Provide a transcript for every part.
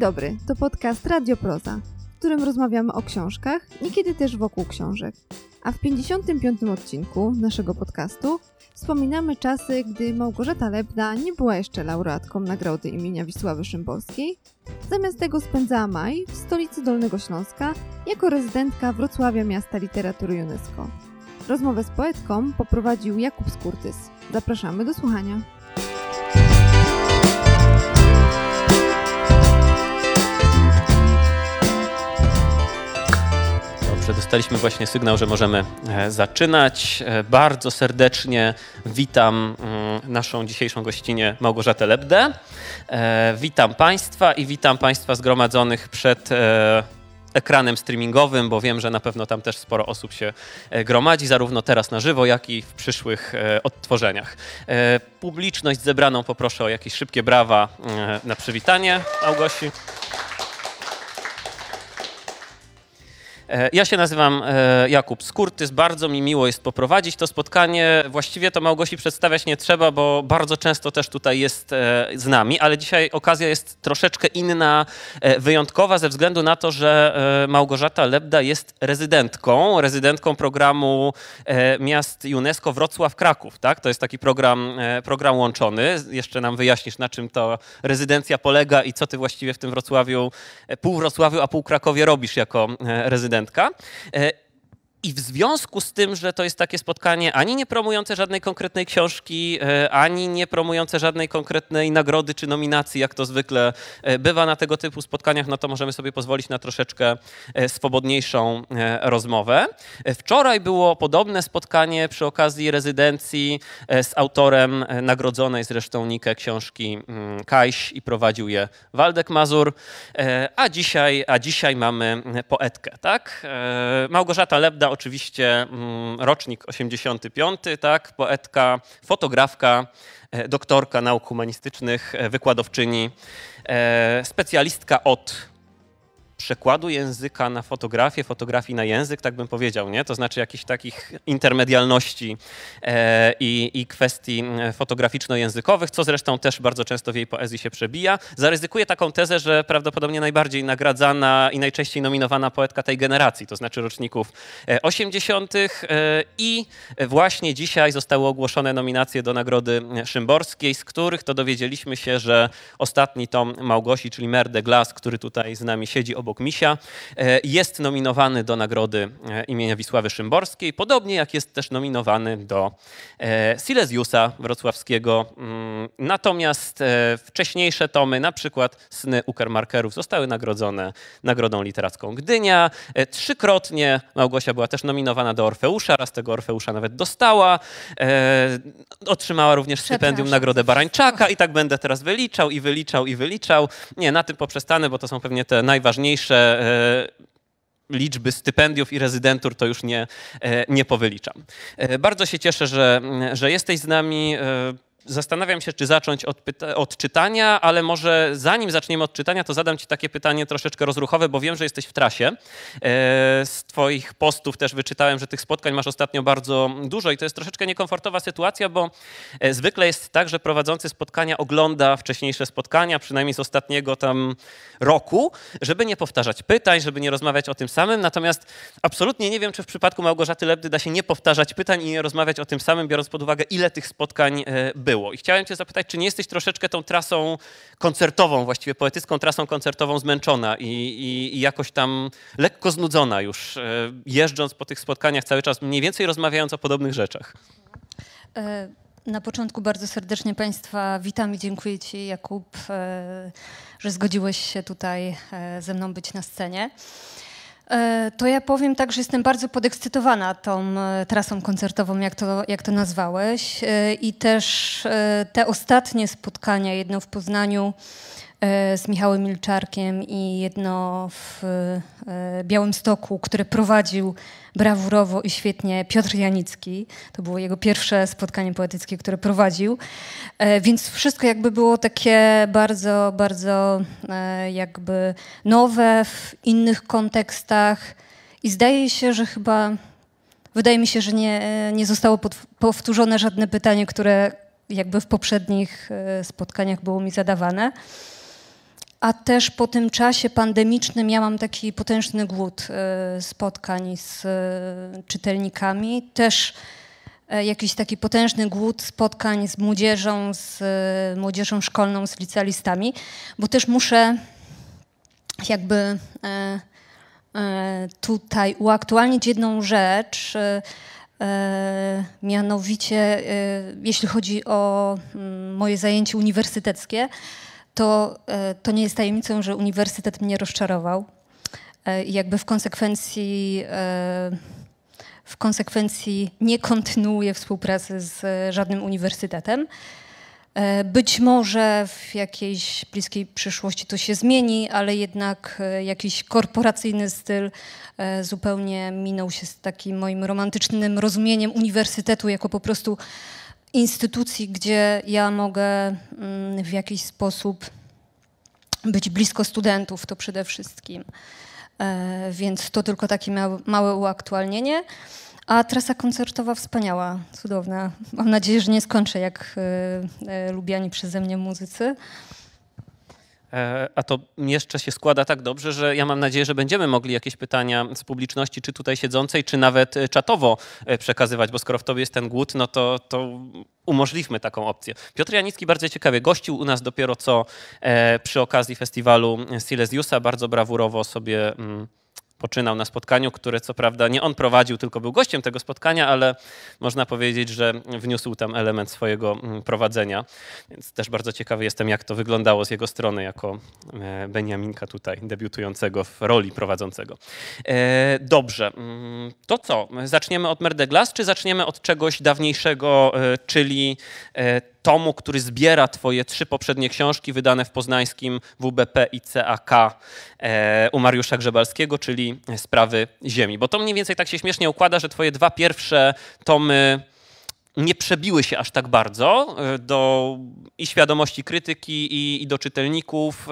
dobry, to podcast Radio Proza, w którym rozmawiamy o książkach, niekiedy też wokół książek. A w 55. odcinku naszego podcastu wspominamy czasy, gdy Małgorzata Lebda nie była jeszcze laureatką nagrody imienia Wisławy Szymborskiej. Zamiast tego spędzała maj w stolicy Dolnego Śląska jako rezydentka Wrocławia Miasta Literatury UNESCO. Rozmowę z poetką poprowadził Jakub Skurtys. Zapraszamy do słuchania. Dobrze, dostaliśmy właśnie sygnał, że możemy e, zaczynać. E, Bardzo serdecznie witam mm, naszą dzisiejszą gościnię Małgorzatę Lebdę. E, Witam Państwa i witam Państwa zgromadzonych przed ekranem streamingowym, bo wiem, że na pewno tam też sporo osób się gromadzi, zarówno teraz na żywo, jak i w przyszłych odtworzeniach. Publiczność zebraną poproszę o jakieś szybkie brawa na przywitanie Małgosi. Ja się nazywam e, Jakub Skurtys. Bardzo mi miło jest poprowadzić to spotkanie. Właściwie to Małgosi przedstawiać nie trzeba, bo bardzo często też tutaj jest e, z nami, ale dzisiaj okazja jest troszeczkę inna, e, wyjątkowa ze względu na to, że e, Małgorzata Lebda jest rezydentką, rezydentką programu e, miast UNESCO Wrocław-Kraków. Tak? To jest taki program, e, program łączony. Jeszcze nam wyjaśnisz, na czym to rezydencja polega i co ty właściwie w tym Wrocławiu, e, pół Wrocławiu, a pół Krakowie robisz jako e, rezydentka. I w związku z tym, że to jest takie spotkanie ani nie promujące żadnej konkretnej książki, e, ani nie promujące żadnej konkretnej nagrody czy nominacji, jak to zwykle e, bywa na tego typu spotkaniach, no to możemy sobie pozwolić na troszeczkę e, swobodniejszą rozmowę. Wczoraj było podobne spotkanie przy okazji rezydencji z autorem nagrodzonej zresztą Nikę książki mm, Kajś i prowadził je Waldek Mazur, a dzisiaj, a dzisiaj mamy poetkę, tak? Małgorzata Lebda, oczywiście mm, rocznik 85, tak? Poetka, fotografka, e, doktorka nauk humanistycznych, e, wykładowczyni, e, specjalistka od przekładu języka na fotografię, fotografii na język, tak bym powiedział, nie? To znaczy jakichś takich intermedialności e, i, i kwestii e, fotograficzno-językowych, co zresztą też bardzo często w jej poezji się przebija. Zaryzykuję taką tezę, że prawdopodobnie najbardziej nagradzana i najczęściej nominowana poetka tej generacji, to znaczy roczników e, 80. e, i właśnie dzisiaj zostały ogłoszone nominacje do Nagrody Szymborskiej, z których to dowiedzieliśmy się, że ostatni tom Małgosi, czyli Mer de Glace, który tutaj z nami siedzi obok Misia, e, jest nominowany do Nagrody e, imienia Wisławy Szymborskiej, podobnie jak jest też nominowany do e, Silesiusa Wrocławskiego. Mm, Natomiast wcześniejsze tomy, na przykład Sny Ukermarkerów, zostały nagrodzone Nagrodą Literacką Gdynia. Trzykrotnie Małgosia była też nominowana do Orfeusza, raz tego Orfeusza nawet dostała. Otrzymała również stypendium. Nagrodę Barańczaka i tak będę teraz wyliczał i wyliczał i wyliczał. Nie, na tym poprzestanę, bo to są pewnie te najważniejsze e, liczby stypendiów i rezydentur to już nie, e, nie powyliczam. E, Bardzo się cieszę, że, że jesteś z nami. Zastanawiam się, czy zacząć od, od czytania, ale może zanim zaczniemy od czytania, to zadam Ci takie pytanie troszeczkę rozruchowe, bo wiem, że jesteś w trasie. E, Z Twoich postów też wyczytałem, że tych spotkań masz ostatnio bardzo dużo i to jest troszeczkę niekomfortowa sytuacja, bo e, zwykle jest tak, że prowadzący spotkania ogląda wcześniejsze spotkania, przynajmniej z ostatniego tam roku, żeby nie powtarzać pytań, żeby nie rozmawiać o tym samym. Natomiast absolutnie nie wiem, czy w przypadku Małgorzaty Lebdy da się nie powtarzać pytań i nie rozmawiać o tym samym, biorąc pod uwagę, ile tych spotkań e, było. I chciałem Cię zapytać, czy nie jesteś troszeczkę tą trasą koncertową, właściwie poetycką trasą koncertową zmęczona i, i, i jakoś tam lekko znudzona już, e, jeżdżąc po tych spotkaniach cały czas, mniej więcej rozmawiając o podobnych rzeczach. E, Na początku bardzo serdecznie Państwa witam i dziękuję Ci, Jakub, e, że zgodziłeś się tutaj ze mną być na scenie. E, To ja powiem tak, że jestem bardzo podekscytowana tą e, trasą koncertową, jak to, jak to nazwałeś. E, I też te ostatnie spotkania, jedno w Poznaniu z Michałem Milczarkiem i jedno w e, Białymstoku, które prowadził brawurowo i świetnie Piotr Janicki. To było jego pierwsze spotkanie poetyckie, które prowadził. E, Więc wszystko jakby było takie bardzo, bardzo e, jakby nowe w innych kontekstach. I zdaje się, że chyba, wydaje mi się, że nie, nie zostało powtórzone żadne pytanie, które jakby w poprzednich e, spotkaniach było mi zadawane. A też po tym czasie pandemicznym miałam taki potężny głód e, spotkań z e, czytelnikami. Też e, jakiś taki potężny głód spotkań z młodzieżą, z młodzieżą szkolną, z licealistami, bo też muszę jakby tutaj uaktualnić jedną rzecz, mianowicie jeśli chodzi o mm, moje zajęcie uniwersyteckie, to, e, to nie jest tajemnicą, że uniwersytet mnie rozczarował. E, I jakby w konsekwencji, e, w konsekwencji nie kontynuuję współpracy z żadnym uniwersytetem. Być może w jakiejś bliskiej przyszłości to się zmieni, ale jednak jakiś korporacyjny styl zupełnie minął się z takim moim romantycznym rozumieniem uniwersytetu jako po prostu instytucji, gdzie ja mogę mm, w jakiś sposób być blisko studentów, to przede wszystkim. E, Więc to tylko takie małe, uaktualnienie. A trasa koncertowa wspaniała, cudowna. Mam nadzieję, że nie skończę jak e, e, lubiani przeze mnie muzycy. E, A to jeszcze się składa tak dobrze, że ja mam nadzieję, że będziemy mogli jakieś pytania z publiczności, czy tutaj siedzącej, czy nawet e, czatowo e, przekazywać, bo skoro w tobie jest ten głód, no to, to umożliwmy taką opcję. Piotr Janicki bardzo ciekawie gościł u nas dopiero co przy okazji festiwalu Silesiusa, bardzo brawurowo sobie mm, poczynał na spotkaniu, które co prawda nie on prowadził, tylko był gościem tego spotkania, ale można powiedzieć, że wniósł tam element swojego mm, prowadzenia. Więc też bardzo ciekawy jestem, jak to wyglądało z jego strony jako e, Beniaminka tutaj, debiutującego w roli prowadzącego. E, Dobrze, mm, to co? Zaczniemy od Merdeglas, czy zaczniemy od czegoś dawniejszego, e, czyli tomu, który zbiera twoje trzy poprzednie książki wydane w poznańskim WBP i CAK e, u Mariusza Grzebalskiego, czyli Sprawy Ziemi. Bo to mniej więcej tak się śmiesznie układa, że twoje dwa pierwsze tomy nie przebiły się aż tak bardzo e, do i świadomości krytyki, i, i do czytelników.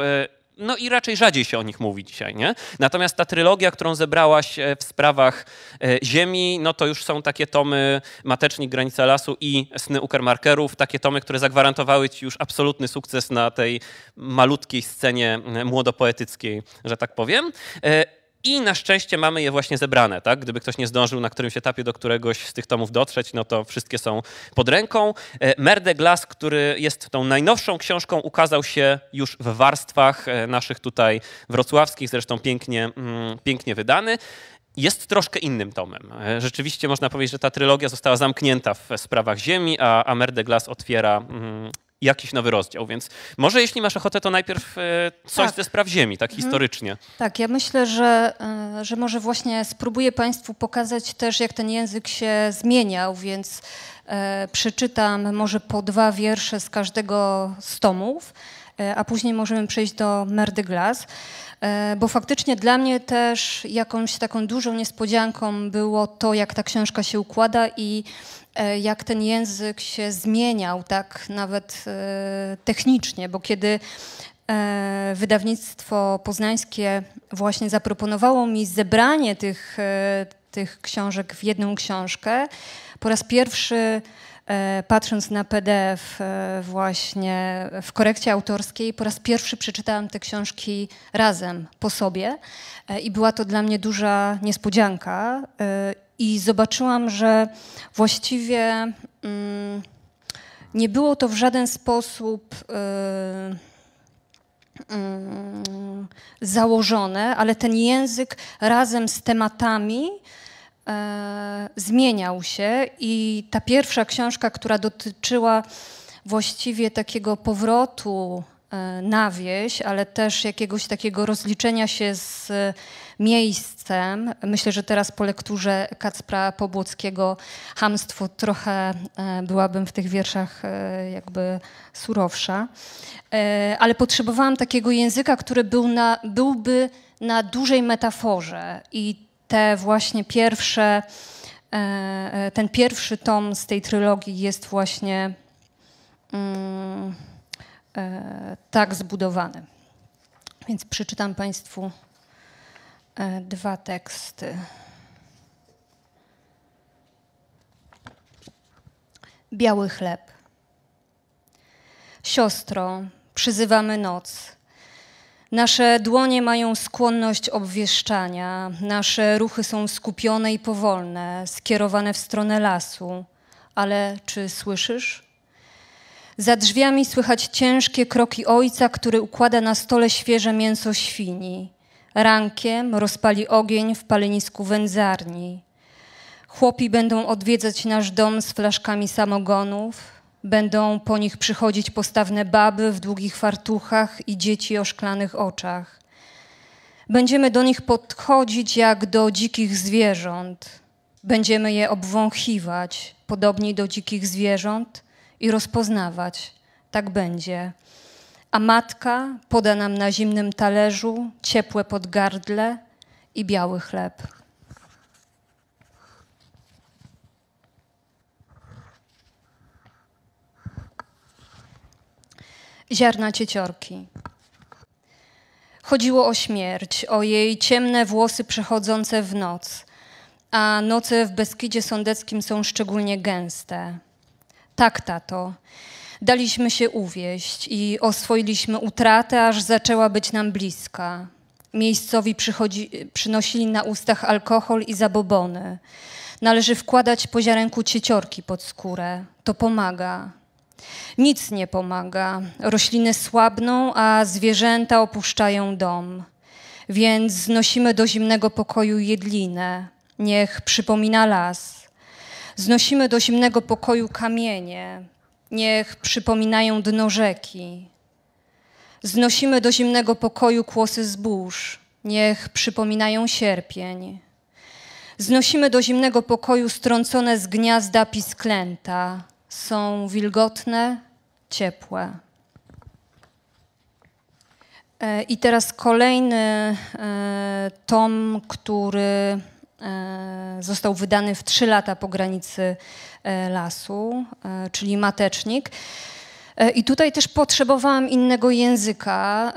E, No i raczej rzadziej się o nich mówi dzisiaj, nie? Natomiast ta trylogia, którą zebrałaś e, w sprawach e, Ziemi, no to już są takie tomy Matecznik, Granica Lasu i Sny Ukermarkerów, takie tomy, które zagwarantowały ci już absolutny sukces na tej malutkiej scenie e, młodopoetyckiej, że tak powiem. I na szczęście mamy je właśnie zebrane, tak? Gdyby ktoś nie zdążył na którymś etapie do któregoś z tych tomów dotrzeć, no to wszystkie są pod ręką. E, Merde Glas, który jest tą najnowszą książką, ukazał się już w warstwach e, naszych tutaj wrocławskich, zresztą pięknie, mm, pięknie wydany. Jest troszkę innym tomem. E, Rzeczywiście można powiedzieć, że ta trylogia została zamknięta w sprawach Ziemi, a, a Merde otwiera mm, jakiś nowy rozdział. Więc może jeśli masz ochotę, to najpierw e, coś Tak. ze spraw Ziemi, tak historycznie. Tak, ja myślę, że, e, że może właśnie spróbuję Państwu pokazać też, jak ten język się zmieniał, więc e, przeczytam może po dwa wiersze z każdego z tomów, a później możemy przejść do Merdy Bo faktycznie dla mnie też jakąś taką dużą niespodzianką było to, jak ta książka się układa i jak ten język się zmieniał, tak nawet e, technicznie, bo kiedy e, wydawnictwo poznańskie właśnie zaproponowało mi zebranie tych, e, tych książek w jedną książkę, po raz pierwszy e, patrząc na PDF e, właśnie w korekcie autorskiej, po raz pierwszy przeczytałam te książki razem, po sobie e, i była to dla mnie duża niespodzianka e, i zobaczyłam, że właściwie mm, nie było to w żaden sposób e, mm, założone, ale ten język razem z tematami e, zmieniał się. I ta pierwsza książka, która dotyczyła właściwie takiego powrotu e, na wieś, ale też jakiegoś takiego rozliczenia się z miejscem. Myślę, że teraz po lekturze Kacpra Pobłockiego Hamstwo trochę e, byłabym w tych wierszach e, jakby surowsza. E, Ale potrzebowałam takiego języka, który był na, byłby na dużej metaforze i te właśnie pierwsze, ten pierwszy tom z tej trylogii jest właśnie mm, tak zbudowany. Więc przeczytam Państwu dwa teksty. Biały chleb. Siostro, przyzywamy noc. Nasze dłonie mają skłonność obwieszczania, nasze ruchy są skupione i powolne, skierowane w stronę lasu. Ale czy słyszysz? Za drzwiami słychać ciężkie kroki ojca, który układa na stole świeże mięso świni. Rankiem rozpali ogień w palenisku wędzarni. Chłopi będą odwiedzać nasz dom z flaszkami samogonów, będą po nich przychodzić postawne baby w długich fartuchach i dzieci o szklanych oczach. Będziemy do nich podchodzić jak do dzikich zwierząt. Będziemy je obwąchiwać, podobnie do dzikich zwierząt, i rozpoznawać. Tak będzie. A matka poda nam na zimnym talerzu ciepłe podgardle i biały chleb. Ziarna cieciorki. Chodziło o śmierć, o jej ciemne włosy przechodzące w noc, a noce w Beskidzie Sądeckim są szczególnie gęste. Tak, tato. Daliśmy się uwieść i oswoiliśmy utratę, aż zaczęła być nam bliska. Miejscowi przynosili na ustach alkohol i zabobony. Należy wkładać po ziarenku cieciorki pod skórę. To pomaga. Nic nie pomaga. Rośliny słabną, a zwierzęta opuszczają dom. Więc znosimy do zimnego pokoju jedlinę. Niech przypomina las. Znosimy do zimnego pokoju kamienie. Niech przypominają dno rzeki. Znosimy do zimnego pokoju kłosy zbóż. Niech przypominają sierpień. Znosimy do zimnego pokoju strącone z gniazda pisklęta. Są wilgotne, ciepłe. E, I teraz kolejny e, tom, który został wydany w trzy lata po granicy lasu, czyli Matecznik. I tutaj też potrzebowałam innego języka,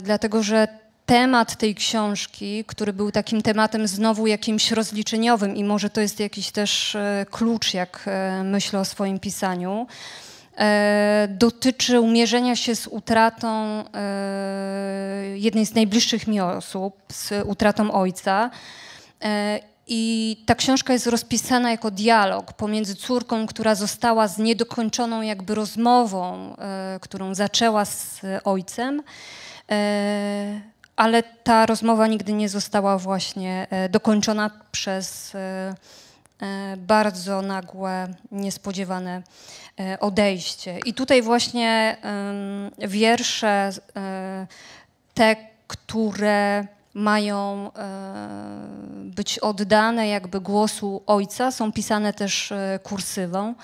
dlatego że temat tej książki, który był takim tematem znowu jakimś rozliczeniowym i może to jest jakiś też klucz, jak myślę o swoim pisaniu, dotyczy umierzenia się z utratą jednej z najbliższych mi osób, z utratą ojca. I ta książka jest rozpisana jako dialog pomiędzy córką, która została z niedokończoną jakby rozmową, którą zaczęła z ojcem, ale ta rozmowa nigdy nie została właśnie dokończona przez bardzo nagłe, niespodziewane odejście. I tutaj właśnie wiersze, te, które mają być oddane jakby głosu ojca, są pisane też kursywą.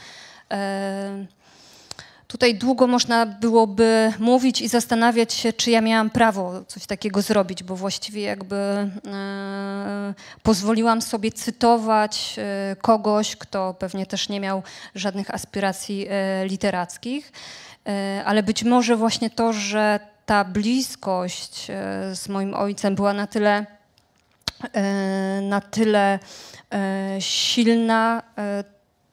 Tutaj długo można byłoby mówić i zastanawiać się, czy ja miałam prawo coś takiego zrobić, bo właściwie jakby e, pozwoliłam sobie cytować e, kogoś, kto pewnie też nie miał żadnych aspiracji e, literackich, e, ale być może właśnie to, że ta bliskość e, z moim ojcem była na tyle, e, na tyle silna,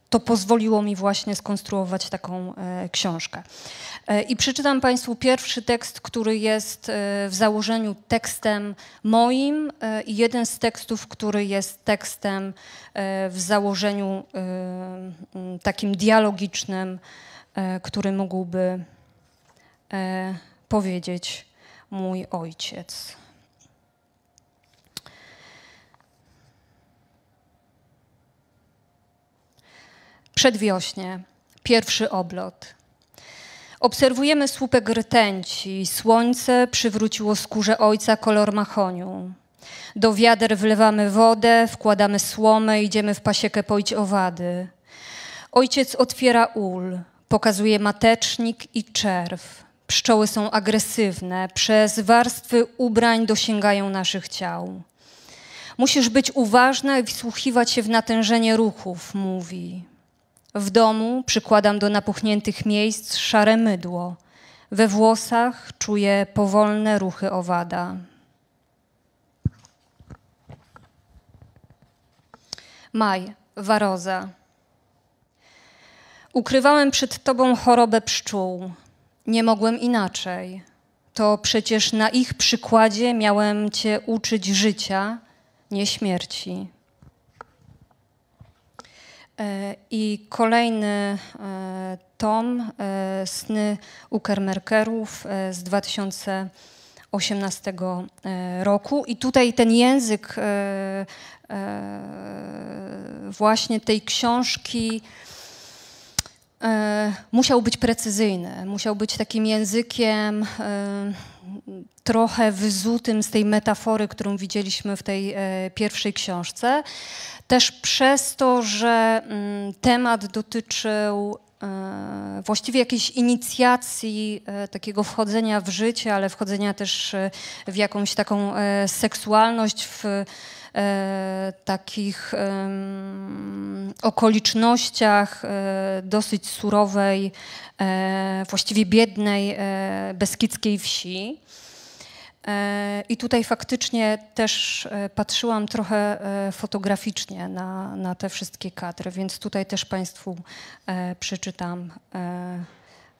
to pozwoliło mi właśnie skonstruować taką e, książkę. E, I przeczytam Państwu pierwszy tekst, który jest e, w założeniu tekstem moim i jeden z tekstów, który jest tekstem w założeniu takim dialogicznym, który mógłby powiedzieć mój ojciec. Przedwiośnie, pierwszy oblot. Obserwujemy słupek rtęci. Słońce przywróciło skórze ojca kolor machoniu. Do wiader wlewamy wodę, wkładamy słomę, idziemy w pasiekę poić owady. Ojciec otwiera ul, pokazuje matecznik i czerw. Pszczoły są agresywne, przez warstwy ubrań dosięgają naszych ciał. Musisz być uważna i wsłuchiwać się w natężenie ruchów, mówi. W domu przykładam do napuchniętych miejsc szare mydło. We włosach czuję powolne ruchy owada. Maj, waroza. Ukrywałem przed tobą chorobę pszczół. Nie mogłem inaczej. to przecież na ich przykładzie miałem Cię uczyć życia, nie śmierci. E, I kolejny e, tom e, Sny Ukermerkerów z 2018 e, roku. I tutaj ten język właśnie tej książki musiał być precyzyjny, musiał być takim językiem e, trochę wyzutym z tej metafory, którą widzieliśmy w tej e, pierwszej książce. Też przez to, że mm, temat dotyczył e, właściwie jakiejś inicjacji e, takiego wchodzenia w życie, ale wchodzenia też e, w jakąś taką e, seksualność, w e, takich em, okolicznościach e, dosyć surowej, e, właściwie biednej e, beskidzkiej wsi. E, I tutaj faktycznie też e, patrzyłam trochę e, fotograficznie na, na te wszystkie kadry, więc tutaj też Państwu e, przeczytam e,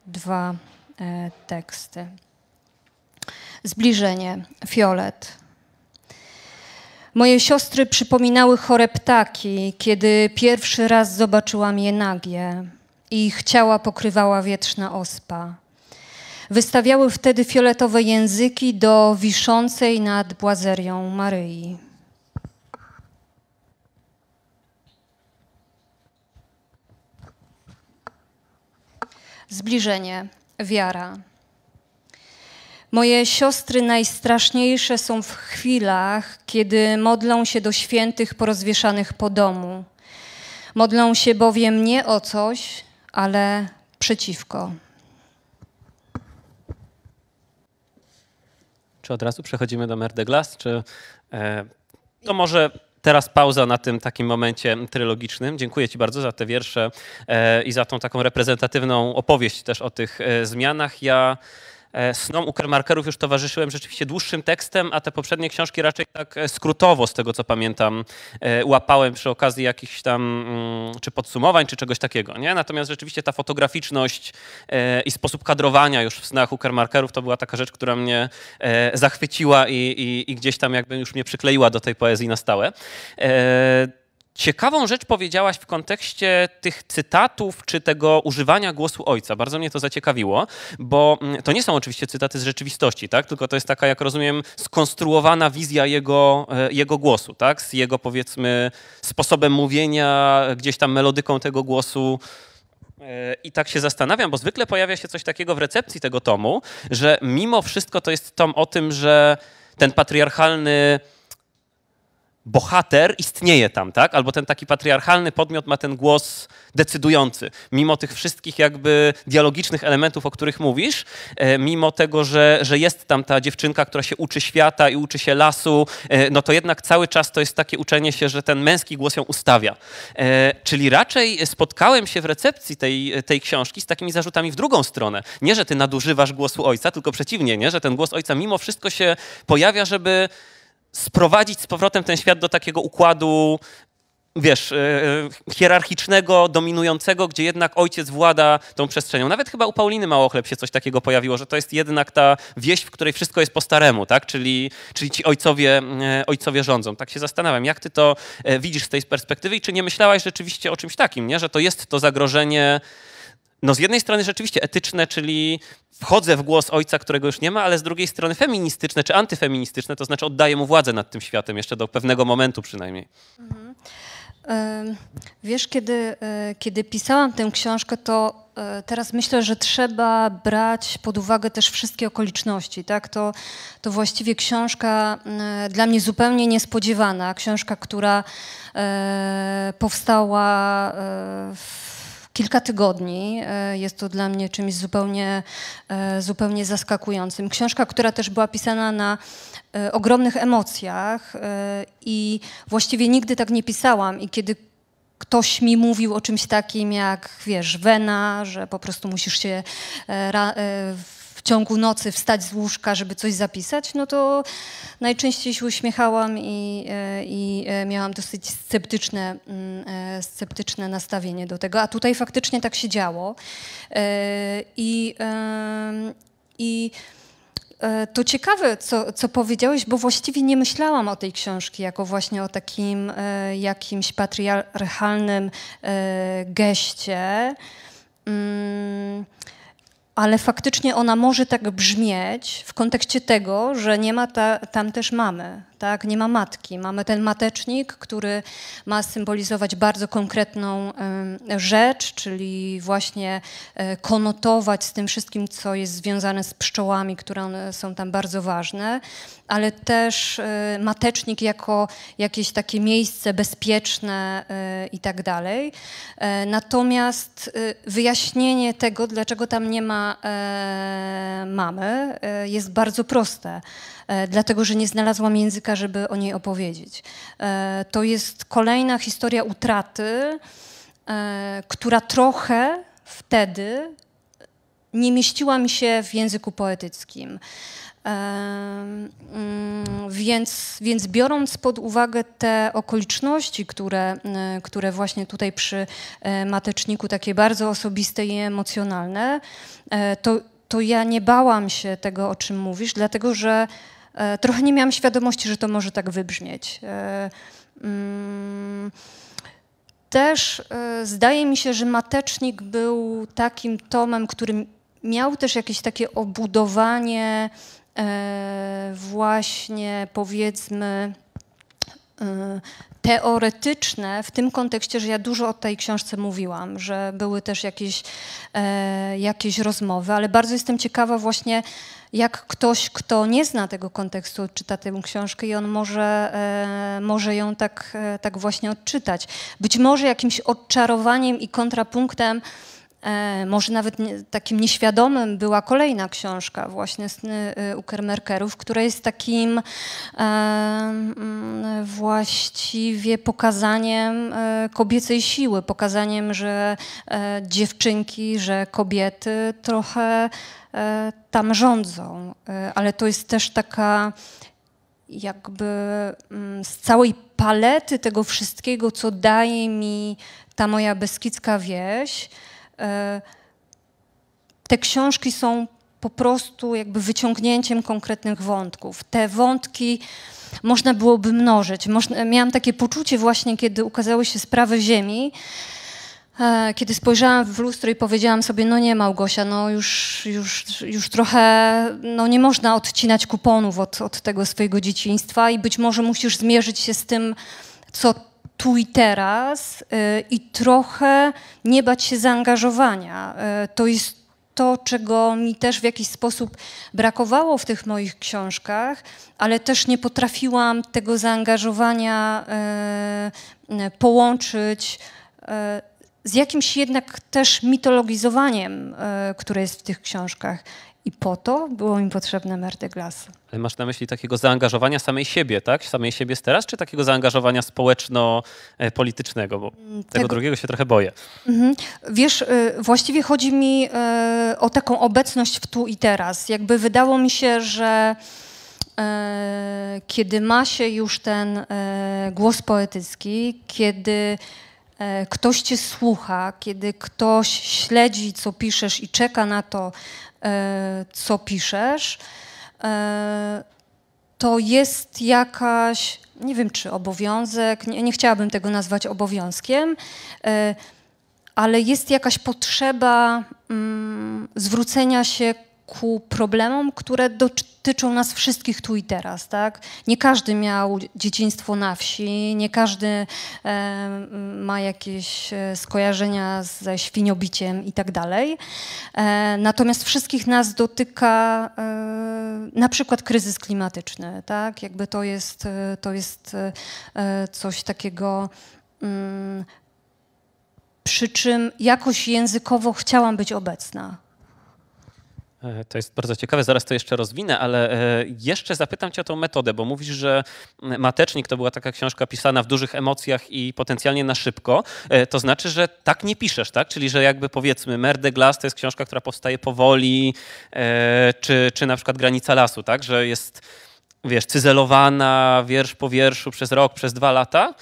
dwa e, teksty. Zbliżenie, fiolet. Moje siostry przypominały chore ptaki, kiedy pierwszy raz zobaczyłam je nagie. Ich ciała pokrywała wietrzna ospa. Wystawiały wtedy fioletowe języki do wiszącej nad błazerią Maryi. Zbliżenie, wiara. Moje siostry najstraszniejsze są w chwilach, kiedy modlą się do świętych porozwieszanych po domu. Modlą się bowiem nie o coś, ale przeciwko. Czy od razu przechodzimy do Mer de Glace, czy e, to może teraz pauza na tym takim momencie trylogicznym. Dziękuję Ci bardzo za te wiersze e, i za tą taką reprezentatywną opowieść też o tych e, zmianach. Ja snom Ukermarkerów już towarzyszyłem rzeczywiście dłuższym tekstem, a te poprzednie książki raczej tak e, skrótowo, z tego co pamiętam, e, łapałem przy okazji jakichś tam mm, czy podsumowań, czy czegoś takiego. Nie? Natomiast rzeczywiście ta fotograficzność e, i sposób kadrowania już w snach Ukermarkerów to była taka rzecz, która mnie e, zachwyciła i, i, i gdzieś tam jakby już mnie przykleiła do tej poezji na stałe. Ciekawą rzecz powiedziałaś w kontekście tych cytatów czy tego używania głosu ojca. Bardzo mnie to zaciekawiło, bo mm, to nie są oczywiście cytaty z rzeczywistości, tak? tylko to jest taka, jak rozumiem, skonstruowana wizja jego, e, jego głosu, tak? z jego powiedzmy sposobem mówienia, gdzieś tam melodyką tego głosu. E, I tak się zastanawiam, bo zwykle pojawia się coś takiego w recepcji tego tomu, że mimo wszystko to jest tom o tym, że ten patriarchalny bohater istnieje tam, tak? Albo ten taki patriarchalny podmiot ma ten głos decydujący. Mimo tych wszystkich jakby dialogicznych elementów, o których mówisz, e, mimo tego, że, że jest tam ta dziewczynka, która się uczy świata i uczy się lasu, e, no to jednak cały czas to jest takie uczenie się, że ten męski głos ją ustawia. E, czyli raczej spotkałem się w recepcji tej, tej książki z takimi zarzutami w drugą stronę. Nie, że ty nadużywasz głosu ojca, tylko przeciwnie, nie? że ten głos ojca mimo wszystko się pojawia, żeby sprowadzić z powrotem ten świat do takiego układu, wiesz, e, hierarchicznego, dominującego, gdzie jednak ojciec włada tą przestrzenią. Nawet chyba u Pauliny Małochleb się coś takiego pojawiło, że to jest jednak ta wieś, w której wszystko jest po staremu, tak? Czyli, czyli ci ojcowie, e, ojcowie rządzą. Tak się zastanawiam, jak ty to e, widzisz z tej perspektywy i czy nie myślałaś rzeczywiście o czymś takim, nie? że to jest to zagrożenie no z jednej strony rzeczywiście etyczne, czyli wchodzę w głos ojca, którego już nie ma, ale z drugiej strony feministyczne czy antyfeministyczne, to znaczy oddaję mu władzę nad tym światem jeszcze do pewnego momentu przynajmniej. E, Wiesz, kiedy, e, kiedy pisałam tę książkę, to e, teraz myślę, że trzeba brać pod uwagę też wszystkie okoliczności. Tak? To, to właściwie książka dla mnie zupełnie niespodziewana. Książka, która e, powstała w kilka tygodni. E, Jest to dla mnie czymś zupełnie, e, zupełnie zaskakującym. Książka, która też była pisana na e, ogromnych emocjach i właściwie nigdy tak nie pisałam. I kiedy ktoś mi mówił o czymś takim jak, wiesz, wena, że po prostu musisz się ciągu nocy wstać z łóżka, żeby coś zapisać, no to najczęściej się uśmiechałam i, e, i e, miałam dosyć sceptyczne, mm, e, sceptyczne nastawienie do tego. A tutaj faktycznie tak się działo. I, i to ciekawe, co, co powiedziałeś, bo właściwie nie myślałam o tej książki jako właśnie o takim jakimś patriarchalnym geście. Ale faktycznie ona może tak brzmieć w kontekście tego, że nie ma ta, tam też mamy, tak? nie ma matki. Mamy ten matecznik, który ma symbolizować bardzo konkretną rzecz, czyli właśnie y, konotować z tym wszystkim, co jest związane z pszczołami, które są tam bardzo ważne, ale też y, matecznik jako jakieś takie miejsce bezpieczne i tak dalej. Natomiast wyjaśnienie tego, dlaczego tam nie ma mamy, jest bardzo proste. E, dlatego że nie znalazłam języka, żeby o niej opowiedzieć. E, to jest kolejna historia utraty, e, która trochę wtedy nie mieściła mi się w języku poetyckim. Mm, więc, więc biorąc pod uwagę te okoliczności, które, które właśnie tutaj przy mateczniku takie bardzo osobiste i emocjonalne, to, to ja nie bałam się tego, o czym mówisz, dlatego że trochę nie miałam świadomości, że to może tak wybrzmieć. E, mm, też e, zdaje mi się, że Matecznik był takim tomem, który miał też jakieś takie obudowanie właśnie powiedzmy teoretyczne w tym kontekście, że ja dużo o tej książce mówiłam, że były też jakieś, jakieś rozmowy, ale bardzo jestem ciekawa właśnie jak ktoś, kto nie zna tego kontekstu, czyta tę książkę i on może, e, może ją tak, e, tak właśnie odczytać. Być może jakimś odczarowaniem i kontrapunktem może nawet nie, takim nieświadomym była kolejna książka, właśnie Sny Ukermerkerów, która jest takim e, właściwie pokazaniem e, kobiecej siły, pokazaniem, że e, dziewczynki, że kobiety trochę E, tam rządzą, e, ale to jest też taka jakby mm, z całej palety tego wszystkiego, co daje mi ta moja beskidzka wieś, e, te książki są po prostu jakby wyciągnięciem konkretnych wątków. Te wątki można byłoby mnożyć. Można, miałam takie poczucie właśnie, kiedy ukazały się sprawy Ziemi, E, kiedy spojrzałam w lustro i powiedziałam sobie, no nie Małgosia, no już, już, już trochę, no nie można odcinać kuponów od, od tego swojego dzieciństwa i być może musisz zmierzyć się z tym, co tu i teraz yy, i trochę nie bać się zaangażowania. Yy, to jest to, czego mi też w jakiś sposób brakowało w tych moich książkach, ale też nie potrafiłam tego zaangażowania yy, połączyć z jakimś jednak też mitologizowaniem, które jest w tych książkach. I po to było mi potrzebne Merde Glass. Ale masz na myśli takiego zaangażowania samej siebie, tak? Samej siebie teraz, czy takiego zaangażowania społeczno-politycznego? Bo tego, tego drugiego się trochę boję. Mhm. Wiesz, e, właściwie chodzi mi e, o taką obecność w tu i teraz. Jakby wydało mi się, że kiedy ma się już ten głos poetycki, kiedy ktoś cię słucha, kiedy ktoś śledzi, co piszesz i czeka na to, co piszesz, e, to jest jakaś, nie wiem czy obowiązek, nie, nie chciałabym tego nazwać obowiązkiem, ale jest jakaś potrzeba mm, zwrócenia się ku problemom, które dotyczą nas wszystkich tu i teraz. Tak? Nie każdy miał dzieciństwo na wsi, nie każdy e, ma jakieś e, skojarzenia ze świniobiciem i tak dalej. E, natomiast wszystkich nas dotyka e, na przykład kryzys klimatyczny. Tak? Jakby to jest, e, to jest e, coś takiego mm, przy czym jakoś językowo chciałam być obecna. E, to jest bardzo ciekawe, zaraz to jeszcze rozwinę, ale e, jeszcze zapytam Cię o tą metodę, bo mówisz, że Matecznik to była taka książka pisana w dużych emocjach i potencjalnie na szybko. E, to znaczy, że tak nie piszesz, tak? Czyli, że jakby powiedzmy Merde Glass to jest książka, która powstaje powoli, czy, czy na przykład Granica Lasu, tak? Że jest wiesz, cyzelowana, wiersz po wierszu przez rok, przez dwa lata,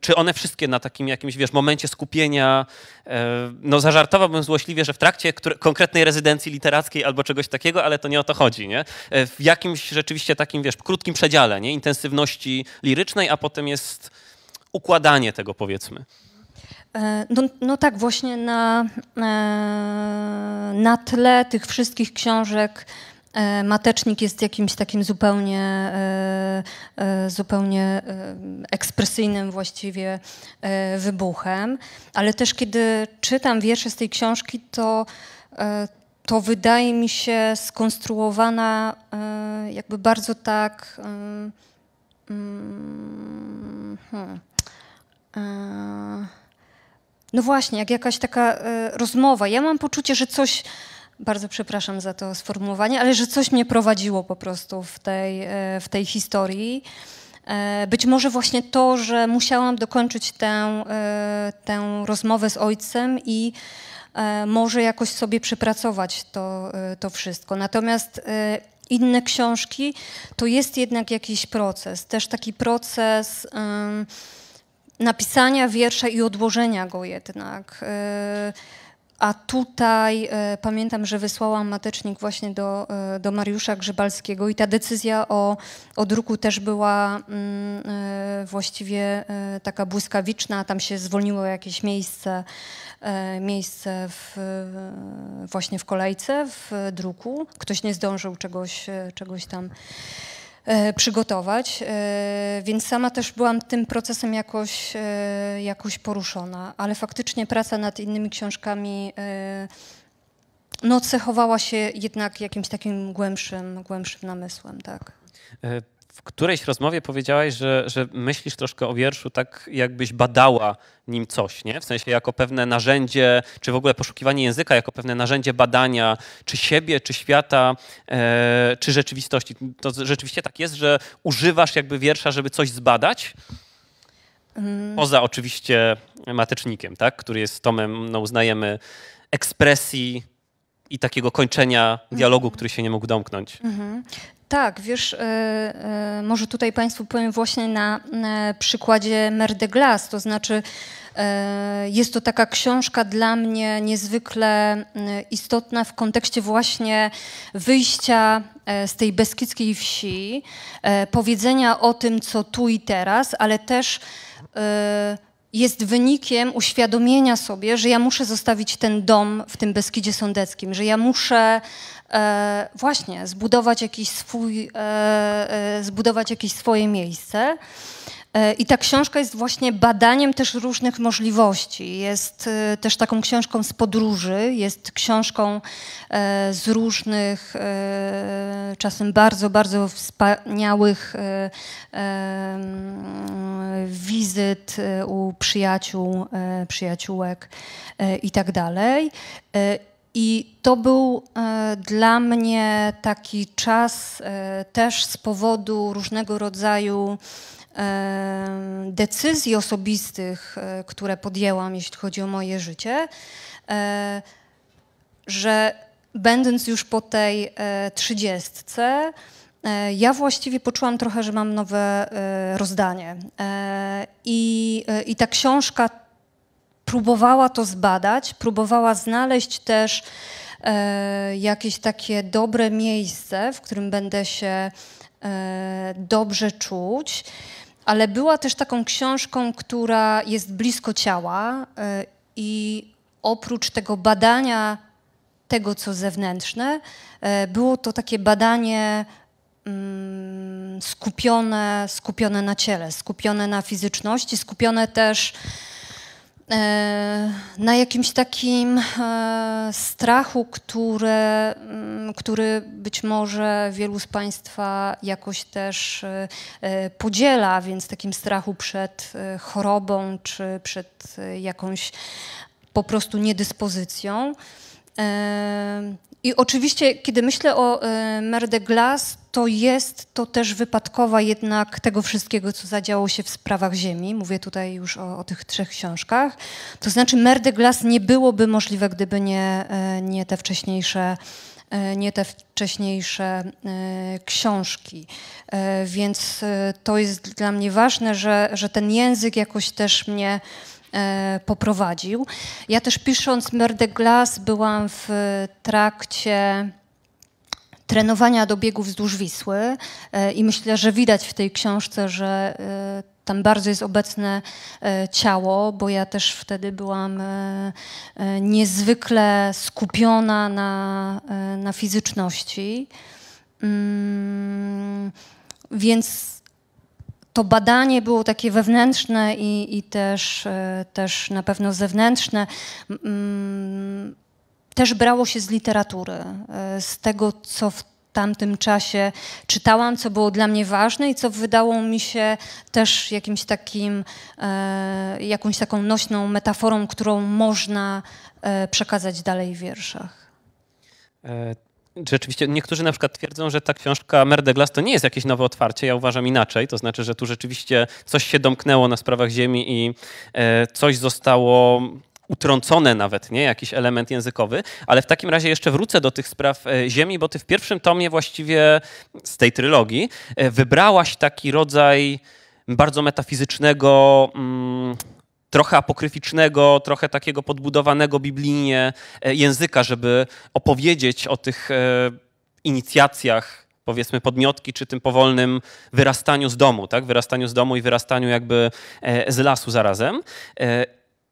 czy one wszystkie na takim jakimś, wiesz, momencie skupienia, e, no zażartowałbym złośliwie, że w trakcie konkretnej rezydencji literackiej albo czegoś takiego, ale to nie o to chodzi, nie? E, W jakimś rzeczywiście takim, wiesz, krótkim przedziale, nie? Intensywności lirycznej, a potem jest układanie tego, powiedzmy. E, No, no tak, właśnie na, e, na tle tych wszystkich książek e, Matecznik jest jakimś takim zupełnie, e, e, zupełnie e, ekspresyjnym właściwie e, wybuchem, ale też kiedy czytam wiersze z tej książki, to, e, to wydaje mi się skonstruowana e, jakby bardzo tak mm, hmm, e, no właśnie, jak jakaś taka e, rozmowa. Ja mam poczucie, że coś, bardzo przepraszam za to sformułowanie, ale że coś mnie prowadziło po prostu w tej, e, w tej historii. E, być może właśnie to, że musiałam dokończyć tę, e, tę rozmowę z ojcem i może jakoś sobie przepracować to, to wszystko. Natomiast inne książki to jest jednak jakiś proces, też taki proces. napisania wiersza i odłożenia go jednak. A tutaj e, pamiętam, że wysłałam matecznik właśnie do, e, do Mariusza Grzybalskiego i ta decyzja o, o druku też była mm, e, właściwie e, taka błyskawiczna. Tam się zwolniło jakieś miejsce, e, miejsce w, właśnie w kolejce, w druku. Ktoś nie zdążył czegoś, e, czegoś tam przygotować, e, więc sama też byłam tym procesem jakoś, e, jakoś poruszona, ale faktycznie praca nad innymi książkami e, no, cechowała się jednak jakimś takim głębszym, głębszym namysłem, tak. W którejś rozmowie powiedziałaś, że, że myślisz troszkę o wierszu tak, jakbyś badała nim coś, nie? W sensie jako pewne narzędzie, czy w ogóle poszukiwanie języka jako pewne narzędzie badania, czy siebie, czy świata, e, czy rzeczywistości. To rzeczywiście tak jest, że używasz jakby wiersza, żeby coś zbadać? Poza oczywiście matecznikiem, tak? Który jest tomem, no uznajemy, ekspresji i takiego kończenia dialogu, który się nie mógł domknąć. Tak, wiesz, e, e, może tutaj Państwu powiem właśnie na, przykładzie Mer de Glace, to znaczy e, jest to taka książka dla mnie niezwykle istotna w kontekście właśnie wyjścia z tej beskidzkiej wsi, powiedzenia o tym, co tu i teraz, ale też jest wynikiem uświadomienia sobie, że ja muszę zostawić ten dom w tym Beskidzie Sądeckim, że ja muszę e, właśnie zbudować jakiś swój, e, e, zbudować jakieś swoje miejsce. I ta książka jest właśnie badaniem też różnych możliwości. Jest też taką książką z podróży, jest książką z różnych, czasem bardzo, bardzo wspaniałych wizyt u przyjaciół, przyjaciółek e, i to był e, dla mnie taki czas e, też z powodu różnego rodzaju e, decyzji osobistych, które podjęłam, jeśli chodzi o moje życie, że będąc już po tej trzydziestce, ja właściwie poczułam trochę, że mam nowe rozdanie. I, I ta książka próbowała to zbadać, próbowała znaleźć też e, jakieś takie dobre miejsce, w którym będę się e, dobrze czuć, ale była też taką książką, która jest blisko ciała e, i oprócz tego badania tego, co zewnętrzne, e, było to takie badanie mm, skupione, skupione na ciele, skupione na fizyczności, skupione też na jakimś takim e, strachu, mm, który być może wielu z Państwa jakoś też e, e, podziela, więc takim strachu przed e, chorobą czy przed e, jakąś po prostu niedyspozycją. I oczywiście, kiedy myślę o e, Mer de Glace, to jest to też wypadkowa jednak tego wszystkiego, co zadziało się w sprawach Ziemi. Mówię tutaj już o, o tych trzech książkach. To znaczy, Mer de Glace nie byłoby możliwe, gdyby nie, e, nie te wcześniejsze e, nie te wcześniejsze książki. Więc to jest dla mnie ważne, że, że ten język jakoś też mnie poprowadził. Ja też pisząc Mer de Glace byłam w trakcie trenowania do biegu wzdłuż Wisły e, i myślę, że widać w tej książce, że e, tam bardzo jest obecne e, ciało, bo ja też wtedy byłam e, e, niezwykle skupiona na, e, na fizyczności. Mm, Więc to badanie było takie wewnętrzne i, i też, e, też na pewno zewnętrzne. Mm, Też brało się z literatury, e, z tego, co w tamtym czasie czytałam, co było dla mnie ważne i co wydało mi się też jakimś takim, e, jakąś taką nośną metaforą, którą można przekazać dalej w wierszach. Rzeczywiście, niektórzy na przykład twierdzą, że ta książka Mer de Glace to nie jest jakieś nowe otwarcie. Ja uważam inaczej. To znaczy, że tu rzeczywiście coś się domknęło na sprawach Ziemi i e, coś zostało utrącone nawet, nie? Jakiś element językowy. Ale w takim razie jeszcze wrócę do tych spraw e, Ziemi, bo ty w pierwszym tomie właściwie z tej trylogii e, wybrałaś taki rodzaj bardzo metafizycznego, mm, trochę apokryficznego, trochę takiego podbudowanego biblijnie e, języka, żeby opowiedzieć o tych e, inicjacjach, powiedzmy podmiotki, czy tym powolnym wyrastaniu z domu, tak? Wyrastaniu z domu i wyrastaniu jakby e, z lasu zarazem.